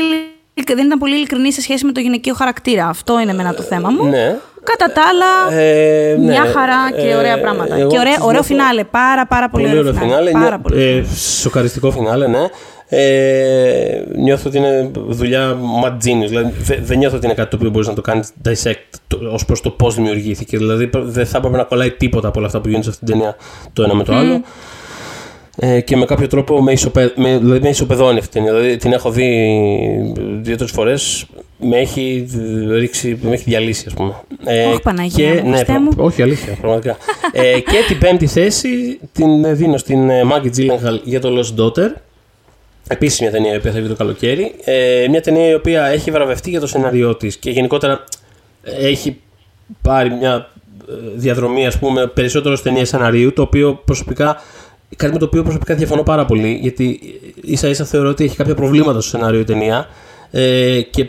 δεν ήταν πολύ ειλικρινή σε σχέση με το γυναικείο χαρακτήρα. Αυτό είναι εμένα το θέμα μου. Ναι. Κατά τα άλλα, Ε, ναι. μια χαρά και Ε, ωραία πράγματα. εγώ και ωραίο, τις ωραίο νιώθω- φινάλε. Πάρα, πάρα πολύ, Πολύ ωραίο φινάλε. Πάρα Νιώ- πολύ. ε, σοκαριστικό φινάλε, ναι. Ε, νιώθω ότι είναι δουλειά mad genius. Δηλαδή, δε- δεν νιώθω ότι είναι κάτι το οποίο μπορείς να το κάνεις dissect ως προς το πώς δημιουργήθηκε. Δηλαδή, πr- δεν θα έπρεπε να κολλάει τίποτα από όλα αυτά που γίνονται σε αυτήν την ταινία το ένα με το άλλο. Ε, και με κάποιο τρόπο με, ισοπε, με, δηλαδή με ισοπεδώνει αυτή την ταινία. Δηλαδή, την έχω δει δύο-τρεις φορές. Με έχει ρίξει, με έχει διαλύσει, ας πούμε. Ε, Ωχ, Παναγία μου, ναι, Χριστέ πρα- μου. όχι, αλήθεια, πραγματικά. ε, και την πέμπτη θέση την δίνω στην ε, Maggie Gyllenhaal για το Lost Daughter. Επίση μια ταινία η οποία θα βγει το καλοκαίρι. Ε, μια ταινία η οποία έχει βραβευτεί για το σενάριό της και γενικότερα έχει πάρει μια ε, διαδρομή, ας πούμε, περισσότερο ως ταινία σεναρίου, το οποίο προσωπικά. Κάτι με το οποίο προσωπικά διαφωνώ πάρα πολύ, γιατί ίσα ίσα θεωρώ ότι έχει κάποια προβλήματα στο σενάριο η ταινία. Ε, και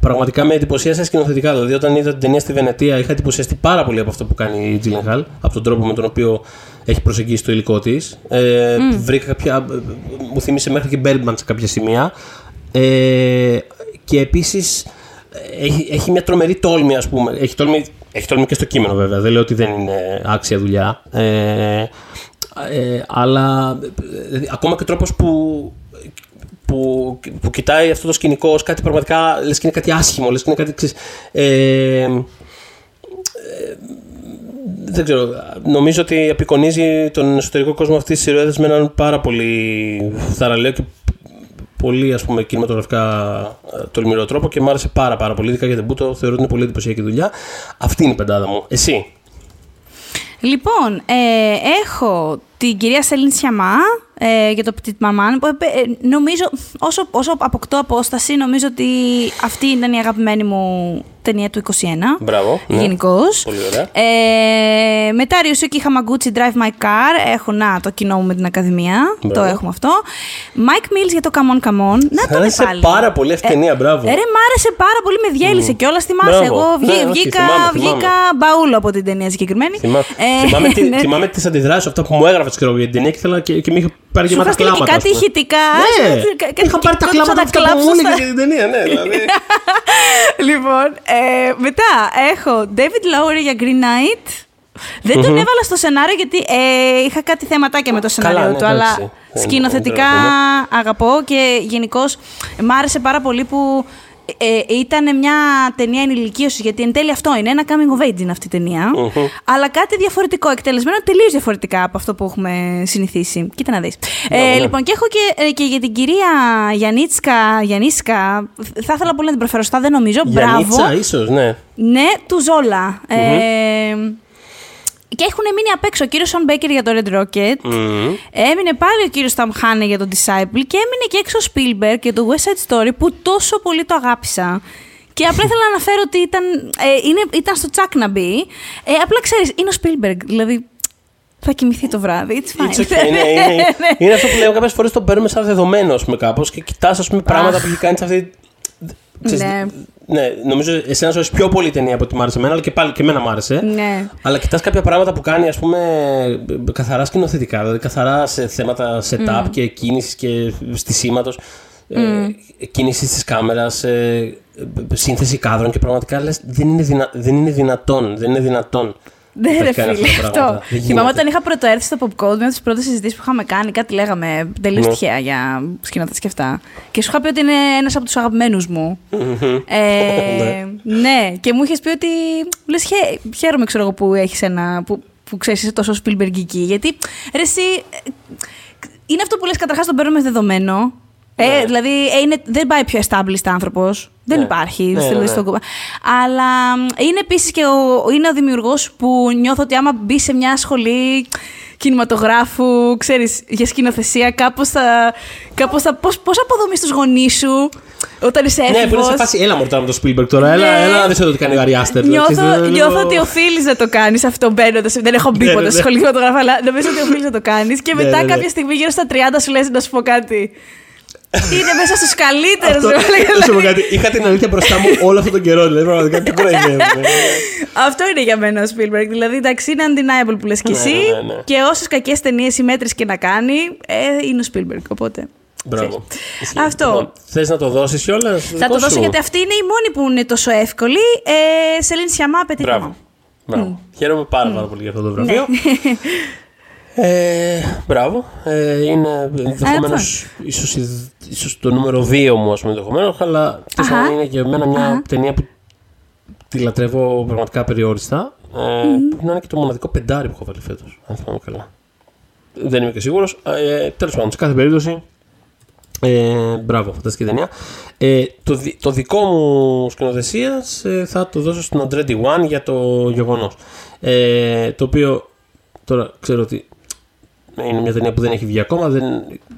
πραγματικά με εντυπωσίασε σκηνοθετικά. Δηλαδή, όταν είδα την ταινία στη Βενετία, είχα εντυπωσιαστεί πάρα πολύ από αυτό που κάνει η Gyllenhaal, από τον τρόπο με τον οποίο έχει προσεγγίσει το υλικό της. Ε, Βρήκα κάποια. Μου θύμισε μέχρι και Bergman σε κάποια σημεία. Ε, και επίσης έχει, έχει μια τρομερή τόλμη, ας πούμε. Έχει τόλμη, έχει τόλμη και στο κείμενο, βέβαια. Δεν λέω ότι δεν είναι άξια δουλειά. Ε, ε, αλλά δηλαδή, ακόμα και ο τρόπος που, που, που κοιτάει αυτό το σκηνικό ως κάτι πραγματικά, λες και είναι κάτι άσχημο, λες και είναι κάτι, ξέρεις, ε, δεν ξέρω. Νομίζω ότι απεικονίζει τον εσωτερικό κόσμο αυτής της σειρά με έναν πάρα πολύ θαραλέο και πολύ ας πούμε κινηματογραφικά ε, τολμηρό τρόπο και μου άρεσε πάρα πάρα πολύ. Ειδικά για την Μπούτο θεωρώ ότι είναι πολύ εντυπωσιακή δουλειά. Αυτή είναι η πεντάδα μου. Εσύ. Λοιπόν, ε, έχω την κυρία Σελήν Σιαμά ε, για το Petit Maman. που, ε, νομίζω, όσο, όσο αποκτώ απόσταση, νομίζω ότι αυτή ήταν η αγαπημένη μου ταινία του 21. Μπράβο. ναι. Γενικώς. Πολύ ωραία. Ε, μετά Ryusuke Hamaguchi Drive My Car. Έχω να το κοινό μου με την Ακαδημία. Μπράβο. Το έχουμε αυτό. Mike Mills για το Come On Come On. Να το Άρεσε πάλι. πάρα πολύ αυτή η ταινία, μπράβο. Ε, ρε, μ' άρεσε πάρα πολύ, με διέλυσε και όλα θυμάσαι. Μπράβο. Εγώ βγή- Ναι, όχι, βγήκα, θυμάμαι, θυμάμαι. βγήκα μπαούλο από την ταινία συγκεκριμένη. Θυμά- Ε, θυμάμαι, τι, ναι. θυμάμαι τις αντιδράσεις αυτά που μου έγραφες ξέρω, για την ταινία και, ήθελα και, και με είχε πάρει Σου γεμάτα είχα στείλει και κλάματα. κάτι ας πούμε. ηχητικά. Ναι, σου- κα- κα- είχα πάρει τα κόντουσα κλάματα τα αυτά που κλάψω μου στα- έλεγε για την ταινία, ναι, δηλαδή. λοιπόν, ε, μετά έχω David Lowery για Green Knight. Δεν τον έβαλα στο σενάριο γιατί ε, είχα κάτι θεματάκια με το σενάριο ναι, του, εντάξει. αλλά Δεν- δεν σκηνοθετικά τρέπομαι. αγαπώ και γενικώς μ' άρεσε πάρα πολύ που ε, ήταν μια ταινία ενηλικίωσης, γιατί εν τέλει αυτό είναι, ένα coming of age είναι αυτή η ταινια αλλά κάτι διαφορετικό, εκτελεσμένο τελείως διαφορετικά από αυτό που έχουμε συνηθίσει. Κοίτα να δεις. Μπράβο, Ε, ναι. λοιπόν, και έχω και, ε, και για την κυρία Γιαννίτσκα, Γιαννίσκα, θα ήθελα πολύ να την προφέρω σωστά, δεν νομίζω. Μπράβο. Γιαννίτσα, ίσως, ναι. Ναι, του ζολα Ε, και έχουν μείνει απ' έξω ο κύριος Σον Μπέκερ για το Red Rocket. Μμμ. Έμεινε πάλι ο κύριος Ταμ Χάνε για το Disciple και έμεινε και έξω ο Spielberg για το West Side Story που τόσο πολύ το αγάπησα. Και απλά ήθελα να αναφέρω ότι ήταν, ε, είναι, ήταν στο τσακ να μπει. Ε, απλά ξέρεις, είναι ο Spielberg. Δηλαδή θα κοιμηθεί το βράδυ. It's fine. It's okay, ναι, είναι, είναι αυτό που λέω κάποιες φορές το παίρνουμε σαν δεδομένος ας πούμε, κάπως και κοιτάς πράγματα που έχει κάνει σε αυτή. Ξέρεις, Ναι. ναι, νομίζω εσένας σου αρέσει πιο πολύ η ταινία από ότι μ' άρεσε εμένα, αλλά και πάλι και εμένα μ' άρεσε. Ναι. Αλλά κοιτάς κάποια πράγματα που κάνει, ας πούμε, καθαρά σκηνοθετικά, δηλαδή καθαρά σε θέματα setup και κίνησης και στισίματος. Ε, κίνησης της κάμερας, ε, σύνθεση κάδρων και πραγματικά λες δεν είναι, δυνα, δεν είναι δυνατόν. Δεν είναι δυνατόν Ναι, θα ρε κάνει αυτά φίλε, τα αυτό. πράγματα. Δεν Θυμάμαι γίνεται. όταν είχα πρωτοέρθει στο Popcode, μια από τις πρώτες συζητήσεις που είχαμε κάνει, κάτι λέγαμε τελείως Ναι. τυχαία για σκηνοθέτε και αυτά. Και σου είχα πει ότι είναι ένας από τους αγαπημένους μου. ε, ναι, και μου είχες πει ότι. Λες, χαίρομαι, ξέρω εγώ, που έχεις ένα. που, που ξέρεις, είσαι τόσο Spielbergική. Γιατί ρε, εσύ. ε, Είναι αυτό που λες καταρχάς τον παίρνουμε δεδομένο. Ε, Ναι. δηλαδή ε, είναι, δεν πάει πιο established άνθρωπος. Δεν Ναι. υπάρχει Ναι, στο- ναι, ναι. στον κο- Αλλά μ, είναι επίσης και ο, είναι ο δημιουργός που νιώθω ότι άμα μπει σε μια σχολή κινηματογράφου, ξέρεις, για σκηνοθεσία, κάπως θα... Κάπως θα πώς, πώς αποδομείς τους γονείς σου όταν είσαι έφηβος. Ναι, που είναι σε φάση. Έλα μου τώρα με το Spielberg τώρα. Έλα, Ναι. έλα να δεις εδώ τι κάνει ο Αριάστερ. Νιώθω, νιώθω ότι οφείλεις να το κάνεις αυτό μπαίνοντα. Δεν έχω μπει Ναι, ποτέ ναι, στη ναι. σχολή κινηματογράφου, αλλά νομίζω ότι οφείλεις να το κάνεις. Και Ναι, μετά ναι, ναι. κάποια στιγμή γύρω στα 30 σου λες να σου πω κάτι. Είναι μέσα στους καλύτερους. Αυτό- Να σου πω κάτι. Είχα την αλήθεια μπροστά μου όλο αυτόν τον καιρό. Δηλαδή, πραγματικά τι κοροϊδεύουμε. Αυτό είναι για μένα ο Spielberg. Δηλαδή, εντάξει, είναι undeniable που λες κι Ναι, εσύ. ναι, ναι. Και όσες κακές ταινίες ή μέτρε και να κάνει, ε, είναι ο Spielberg. Οπότε. Μπράβο. Αυτό. Θες να το δώσεις κιόλας; Θα το δώσω γιατί αυτή είναι η μόνη που είναι τόσο εύκολη. Ε, Σελήν Σιαμά, πετύχαμε. Μπράβο. Μπράβο. Χαίρομαι πάρα, πάρα πολύ για αυτό το Ναι. βραβείο. Ε, μπράβο. Ε, είναι ενδεχομένως αυτό. ίσως, η- ίσως το νούμερο 2 μου, ας πούμε, ενδεχομένως, αλλά θες να Αχα. είναι και εμένα μια Αχα. ταινία που τη λατρεύω πραγματικά περιόριστα. Ε, Να είναι και το μοναδικό πεντάρι που έχω βάλει φέτος, αν θυμάμαι καλά. Δεν είμαι και σίγουρος. Ε, Τέλος πάντων, σε κάθε περίπτωση. Ε, μπράβο, φανταστική ταινία. Ε, το, δι- το δικό μου σκηνοθεσίας ε, θα το δώσω στην Andretti One για το γεγονός. Ε, το οποίο τώρα ξέρω ότι είναι μια ταινία που δεν έχει βγει ακόμα. Δεν,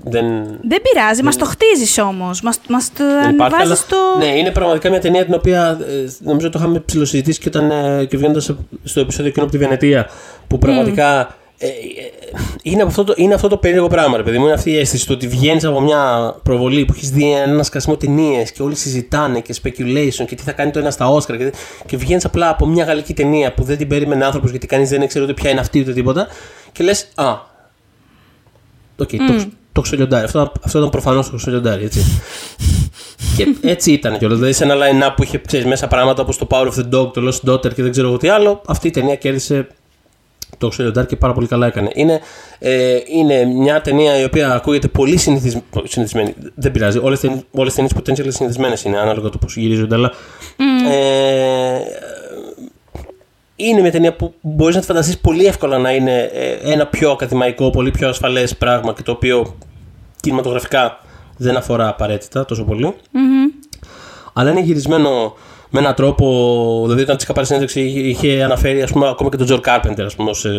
δεν, Δεν πειράζει, μας το χτίζεις όμως. Μα το δεν υπάρχει. Αλλά, ανεβάζεις στο. Ναι, είναι πραγματικά μια ταινία την οποία ε, νομίζω το είχαμε ψηλοσυζητήσει και, όταν, ε, και βγαίνοντας στο επεισόδιο εκείνο από τη Βενετία. Που πραγματικά ε, ε, είναι, από αυτό το, είναι αυτό το περίεργο πράγμα, ρε παιδί μου. Είναι αυτή η αίσθηση το ότι βγαίνεις από μια προβολή που έχεις δει ένα σκασμό ταινίες και όλοι συζητάνε και speculation και τι θα κάνει το ένα στα Όσκαρ. Και, και βγαίνεις απλά από μια γαλλική ταινία που δεν την περίμενε άνθρωπος γιατί κανείς δεν ήξερε ούτε ποια είναι αυτή ούτε τίποτα. Και λες, Α, Οκ, το, το Χρυσό Λιοντάρι. Αυτό, αυτό ήταν προφανώς το Χρυσό Λιοντάρι, έτσι. και έτσι ήταν κιόλας. Δηλαδή σε ένα line-up που είχε ξέρεις, μέσα πράγματα όπως το Power of the Dog, το Lost Daughter και δεν ξέρω εγώ τι άλλο, αυτή η ταινία κέρδισε το Χρυσό Λιοντάρι και πάρα πολύ καλά έκανε. Είναι, ε, είναι μια ταινία η οποία ακούγεται πολύ συνηθισ... συνηθισμένη. Δεν πειράζει. Όλες οι ταινίες potential συνηθισμένες είναι, ανάλογα το πώς γυρίζονται. Αλλά ε, είναι μια ταινία που μπορείς να τη φανταστείς πολύ εύκολα να είναι ε, ένα πιο ακαδημαϊκό, πολύ πιο ασφαλές πράγμα και το οποίο κινηματογραφικά δεν αφορά απαραίτητα τόσο πολύ. Αλλά είναι γυρισμένο με έναν τρόπο. Δηλαδή, όταν της είχα πάρει συνέντευξη, είχε- είχε αναφέρει ας πούμε, ακόμα και τον Τζορ Κάρπεντερ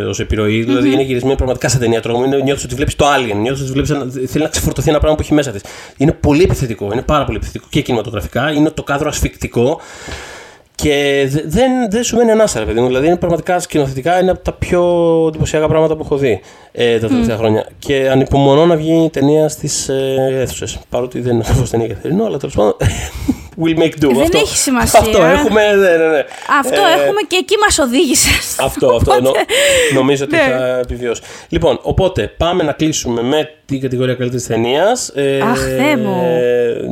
ως επιρροή. Δηλαδή, είναι γυρισμένη πραγματικά σε ταινία τρόμου. Είναι, νιώθεις ότι βλέπεις το Alien. Νιώθεις ότι βλέπεις ένα, θέλει να ξεφορτωθεί ένα πράγμα που έχει μέσα της. Είναι πολύ επιθετικό. Είναι πάρα πολύ επιθετικό και κινηματογραφικά. Είναι το κάδρο ασφικτικό. Και δε- δεν, δεν σου μένει ανάσα, ρε παιδί μου. Δηλαδή, είναι πραγματικά σκηνοθετικά είναι από τα πιο εντυπωσιακά πράγματα που έχω δει ε, τα τελευταία χρόνια. Και ανυπομονώ να βγει η ταινία στις ε, αίθουσες. Παρότι δεν είναι ακριβώς ταινία για θερινό, αλλά τέλος πάντων. We'll make do. Δεν αυτό, έχει σημασία. Αυτό έχουμε. Ναι, ναι, ναι. Αυτό Ε, έχουμε και εκεί μας οδήγησε. Αυτό, αυτό νο, νομίζω ότι Ναι. θα επιβιώσει. Λοιπόν, οπότε πάμε να κλείσουμε με την κατηγορία καλύτερης ταινίας. Ε, Αχ, Θεέ μου.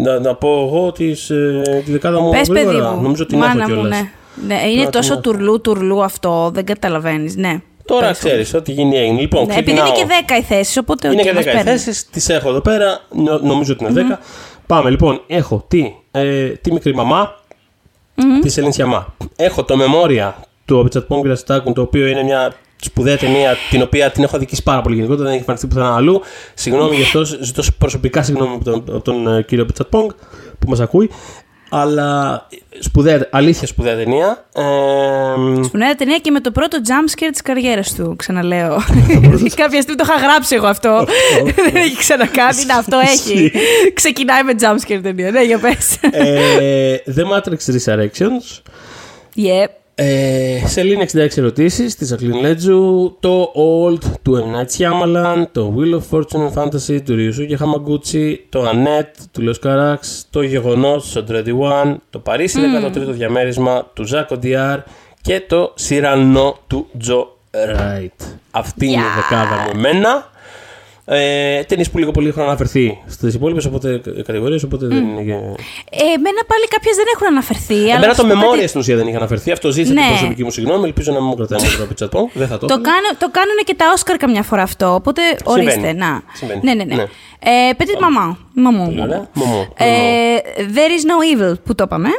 να, να πω εγώ τις, ε, τη δεκάδα μου Πες, παιδί γρήγορα. μου. Νομίζω ότι την Μάνα έχω μου, κιόλας. ναι. ναι. Είναι Να την τόσο έχω. τουρλού τουρλού αυτό, δεν καταλαβαίνεις. Ναι. Τώρα Πες. ξέρεις ό,τι γίνει έγινε. Λοιπόν, Ναι, επειδή είναι ξεκινάω. και 10 οι θέσεις, οπότε. Είναι οκ, και μας 10 οι παίρνεις. θέσεις, τις έχω εδώ πέρα. Νο- Νομίζω ότι είναι 10. Πάμε λοιπόν. Έχω τη, ε, τη μικρή μαμά, της Σελίν Σιαμά. Έχω το Memoria του Ομπιτσατ Πόγκρα Στάκουν, το οποίο είναι μια σπουδαία ταινία την οποία την έχω αδικήσει πάρα πολύ γενικότερα, δεν έχει εμφανιστεί πουθενά αλλού. Συγγνώμη γι' αυτό, ζητώ προσωπικά συγγνώμη από τον, από τον ε, κύριο Ομπιτσατ Πόγκ που μας ακούει. Αλλά σπουδαία, αλήθεια σπουδαία ταινία. Ε, Σπουδαία ταινία και με το πρώτο jump scare της καριέρας του, ξαναλέω. Κάποια στιγμή το είχα γράψει εγώ αυτό. Δεν έχει ξανακάνει. Να, αυτό έχει. Ξεκινάει με jump scare ταινία. Ναι, για πες. ε, The Matrix Resurrections. Yep. Ε, Σελήνη 66 ερωτήσεις της Ζακλίν Λέτζου, το Old του M. Night Shyamalan, το Wheel of Fortune and Fantasy του Ryusuke Hamaguchi, το Annette του Leo Carax, το Γεγονός του Andretti One, το Παρίσι 13ο διαμέρισμα του Ζακ Οντιάρ και το Cyrano του Τζο Ράιτ. Αυτή είναι η Yeah. δεκάδα μου εμένα. Ε, Ταινίες που λίγο πολύ έχουν αναφερθεί στις υπόλοιπες κατηγορίες, οπότε δεν είναι. Ε, εμένα πάλι κάποιες δεν έχουν αναφερθεί. αλλά Εμένα να το σου πω κάτι- Memoria στην ουσία δεν είχε αναφερθεί. Αυτό ζήτησε Ναι. την προσωπική μου συγγνώμη. Ελπίζω να μην μου κρατάει μόνο το chat Δεν θα το. Το, έκανα. κάνω, το κάνουν και τα Όσκαρ καμιά φορά αυτό. Οπότε ορίστε. Να. Συμβαίνει. Ναι, ναι, ναι. Ναι. Ε, Petit Maman. Μαμού. Πολύ ωραία. Μωμό. Ε, there is no evil που το είπαμε.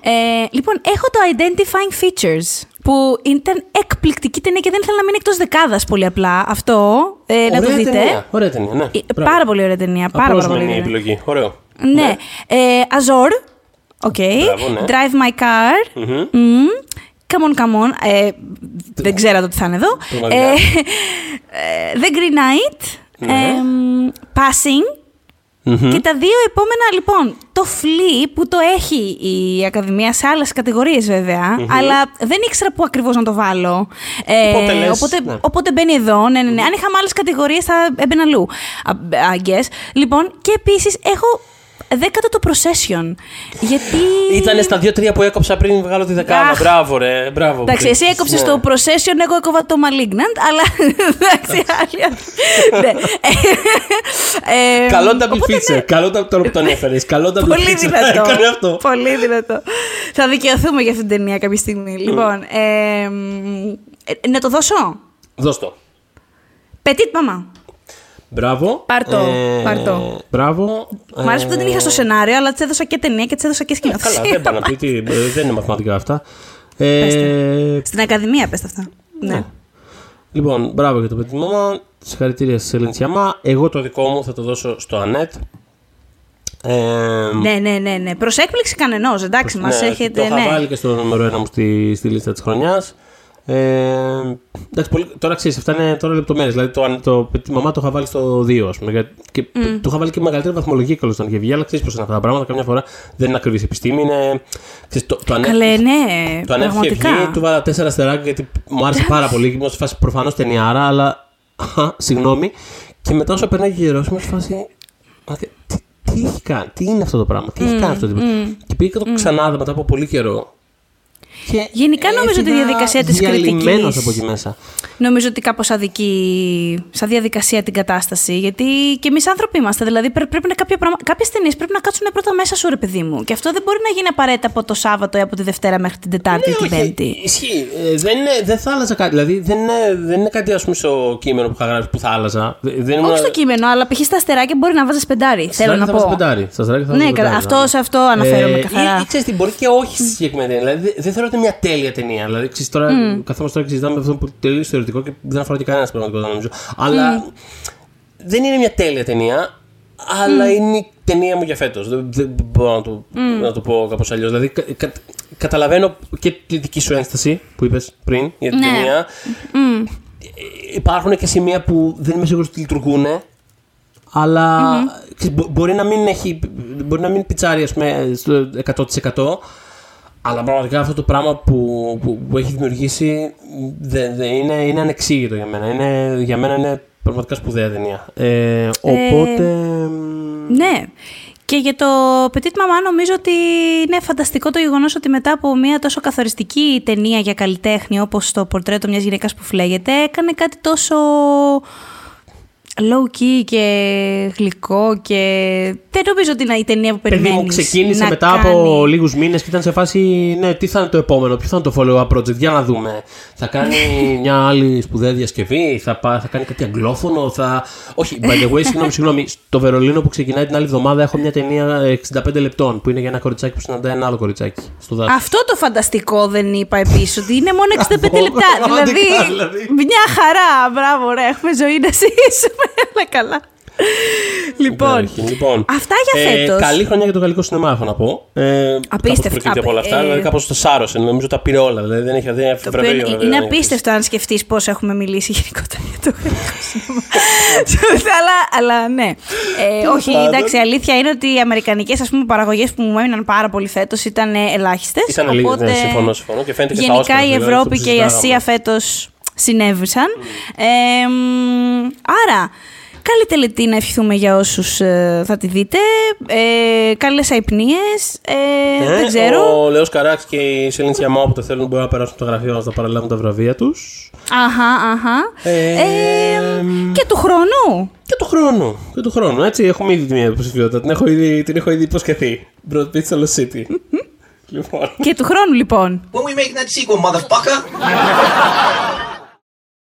Ε, λοιπόν, έχω το Identifying Features που ήταν εκπληκτική ταινία και δεν ήθελα να μείνει εκτός δεκάδας πολύ απλά. Αυτό, ε, να το Ωραία δείτε. ταινία. Ωραία ταινία, ναι. Ε, Μπράβο. Πάρα πολύ ωραία ταινία. Πάρα, πάρα πολύ Απρόσμενη ωραία. επιλογή. Ωραίο. Ναι. Ε, Azor. Ok. Μπράβο, ναι. Drive my car. Μμμ. Μμμ. Come on, come on. Ε, δεν ξέρω το τι θα είναι εδώ. Πραγματικά. Ε, ε, The Green Knight. Ναι. ε, passing. Μμμ. Και τα δύο επόμενα, λοιπόν, το Flee που το έχει η Ακαδημία σε άλλες κατηγορίες βέβαια, αλλά δεν ήξερα πού ακριβώς να το βάλω. Ε, Οπότε λες, οπότε, ναι. οπότε μπαίνει εδώ, ναι, ναι, ναι. Αν είχαμε άλλες κατηγορίες θα έμπαινα αλλού, I- I guess. Λοιπόν, και επίσης έχω δέκατο το Procession, γιατί... Ήταν στα δύο-τρία που έκοψα πριν βγάλω τη δεκάδα. Αχ. Μπράβο, ρε. Μπράβο. Εντάξει, εσύ έκοψες Ναι. το Procession, εγώ έκοβα το Malignant, αλλά εντάξει, άλλη ναι. Ε, Καλό double οπότε, ναι. feature. Καλό τα- τώρα που τον έφερες. Καλό double Πολύ feature. δυνατό. Έκανε αυτό. Πολύ δυνατό. Θα δικαιωθούμε για αυτήν την ταινία κάποια στιγμή. Λοιπόν, ε, μ, ε, να το δώσω; Δώσ' το. Petit μαμά. Μπράβο. Πάρ' το, Ε, πάρ' το. Μπράβο. Μ' άρεσε που δεν την είχα στο σενάριο, αλλά της έδωσα και ταινία και της έδωσα και Ε, Καλά, σκηνοθεσία. δεν πάω να πει. τι, ε, Δεν είναι μαθηματικά αυτά. Ε, Στην Ακαδημία, πες τα αυτά. Ναι. Λοιπόν, μπράβο για το παιδί μάμα. Συγχαρητήρια σε Ελένη Σιαμά. Εγώ το δικό μου θα το δώσω στο Ανέτ. Ε, Ναι, ναι, ναι, ναι. Προς έκπληξη κανενός, εντάξει, μας ναι, έχετε. Το είχα Ναι. βάλει και στο νούμερο ένα μου στη, στη λίστα της χρονιάς. Ε, εντάξει, πολύ, τώρα ξέρεις, αυτά είναι τώρα λεπτομέρειες. Δηλαδή το, το, το μαμά το είχα βάλει στο 2, ας πούμε. για- Και το, το είχα βάλει και μεγαλύτερη βαθμολογία καλώ όταν είχε βγει. Αλλά ξέρεις πώς είναι αυτά τα πράγματα. Καμιά φορά δεν είναι ακριβής επιστήμη. Είναι, ξέρεις, το, το, ανέ- Καλέ, ναι, το ανέφυγε πραγματικά. βγει, του βάλα τέσσερα αστεράκια γιατί μου άρεσε πάρα πολύ. Και ήμουν σε φάση προφανώς ταινιάρα, αλλά. αχα, Συγγνώμη. Και μετά όσο περνάει και καιρό, ήμουν σε φάση. «Μα Τι, τι, τι έχει κάνει, τι είναι αυτό το πράγμα, τι έχει κάνει αυτό το πράγμα. Και πήγα και το ξανά μετά από πολύ καιρό. Και Γενικά νομίζω ότι η έφυγα διαδικασία της διαλυμένος κριτικής- από εκεί μέσα. Νομίζω ότι κάπως αδικεί σαν διαδικασία την κατάσταση. Γιατί και εμείς άνθρωποι είμαστε. Δηλαδή πρέ- πρέπει να κάποια πράγματα. Κάποιες ταινίες πρέπει να κάτσουν πρώτα μέσα σου, ρε παιδί μου. Και αυτό δεν μπορεί να γίνει απαραίτητα από το Σάββατο ή από τη Δευτέρα μέχρι την Τετάρτη ή την Ναι, όχι, Πέμπτη. Ισχύει. Ε, δεν, είναι, δεν θα άλλαζα κάτι. Δηλαδή δεν είναι, δεν είναι κάτι ας πούμε, στο κείμενο που είχα γράψει που θα άλλαζα. Δεν δεν ήμουν- Όχι στο κείμενο, αλλά π.χ. στα αστεράκια μπορεί να βάζεις πεντάρι. Θέλω να θα βάζω πω. πεντάρι. Στα αστεράκια θα Ναι, βάζω καλά, πεντάρι, αυτό- ναι. σε αυτό αναφέρομαι καθαρά. Ή, ή ξέρεις τι, μπορεί και όχι στη συγκεκριμένη ταινία. Δηλαδή, δεν- δεν θεωρώ ότι είναι μια τέλεια ταινία. Δηλαδή, ξέρεις, τώρα, καθόμαστε τώρα και συζητάμε αυτό που είναι τελείως θεωρητικό και δεν αφορά και κανένας στην πραγματικότητα, νομίζω. Αλλά δεν είναι μια τέλεια ταινία, αλλά είναι η ταινία μου για φέτος. Δεν, δεν μπορώ να το, να το πω κάπως αλλιώς. Δηλαδή, κα- κα- καταλαβαίνω και τη δική σου ένσταση που είπες πριν για την Ναι. ταινία. Ε, Υπάρχουν και σημεία που δεν είμαι σίγουρος ότι λειτουργούν. Αλλά ξέρεις, μπο- μπορεί να μην έχει. Μπορεί να μην πιτσάρει ας πούμε, στο 100%. Αλλά πραγματικά αυτό το πράγμα που, που, που έχει δημιουργήσει δεν δεν είναι, είναι ανεξήγητο για μένα. Είναι, για μένα είναι πραγματικά σπουδαία ταινία. Ε, οπότε. μ, Ναι. Και για το Petit Maman νομίζω ότι είναι φανταστικό το γεγονός ότι μετά από μια τόσο καθοριστική ταινία για καλλιτέχνη όπως το πορτρέτο μιας γυναίκας που φλέγεται έκανε κάτι τόσο low key και γλυκό και δεν νομίζω ότι είναι η ταινία που Παιδί περιμένεις μου ξεκίνησε να μετά κάνει. από λίγους μήνες και ήταν σε φάση. Ναι, τι θα είναι το επόμενο, ποιο θα είναι το follow-up project, για να δούμε. Θα κάνει μια άλλη σπουδαία διασκευή, θα, πά- θα κάνει κάτι αγγλόφωνο, θα. Όχι, by the way, συγγνώμη, συγγνώμη. Στο Βερολίνο που ξεκινάει την άλλη εβδομάδα έχω μια ταινία 65 λεπτών που είναι για ένα κοριτσάκι που συναντάει ένα άλλο κοριτσάκι στο δάσο. Αυτό το φανταστικό δεν είπα επίσης, ότι είναι μόνο 65 Αυτό, λεπτά. πραγματικά, δηλαδή, δηλαδή. μια χαρά. Μπράβο, ρε, έχουμε ζωή να ζήσουμε. Όλα καλά. λοιπόν, Υπέροχη. λοιπόν, αυτά για ε, φέτος. καλή χρονιά για το γαλλικό σινεμά, έχω να πω. Ε, Απίστευτα. κάπως προκύπτει από όλα αυτά. Ε, Δηλαδή, κάπως το σάρωσε. Νομίζω τα πήρε όλα. Δηλαδή, δεν έχει δεν έχει Το οποίο βραβείο, είναι, βέβαια, είναι δεν έχει. απίστευτο αν σκεφτείς πώς έχουμε μιλήσει γενικότερα για το γαλλικό σινεμά. αλλά, αλλά ναι. Ε, όχι, πάντων. εντάξει, η αλήθεια είναι ότι οι αμερικανικές παραγωγές που μου έμειναν πάρα πολύ φέτος ήταν ελάχιστες. Ήταν λίγες, ναι, συμφωνώ, συμφωνώ. Και φαίνεται και στα γενικά Oscars, η δηλαδή, αυτό Ευρώπη που και η συζητάγαμε. Ασία φέτος συνέβησαν. Ε, μ, άρα, καλή τελετή να ευχηθούμε για όσους θα τη δείτε. Ε, Καλές αϊπνίες. Ε, Ε, δεν ξέρω. Ο Λέος Καράξ και η Σελήνη Σιαμά που το θέλουν μπορούν να περάσουν το γραφείο μας να παραλάβουν τα βραβεία τους. Αχα, αχα. Ε, Ε, μ, Και του χρόνου. Και του χρόνου. Και του χρόνου. Έτσι, έχουμε ήδη μια υποψηφιότητα. Την έχω ήδη, την έχω ήδη υποσχεθεί. Brad Pitt στο Lost City. λοιπόν. Και του χρόνου, λοιπόν. When we make that sequel, motherfucker.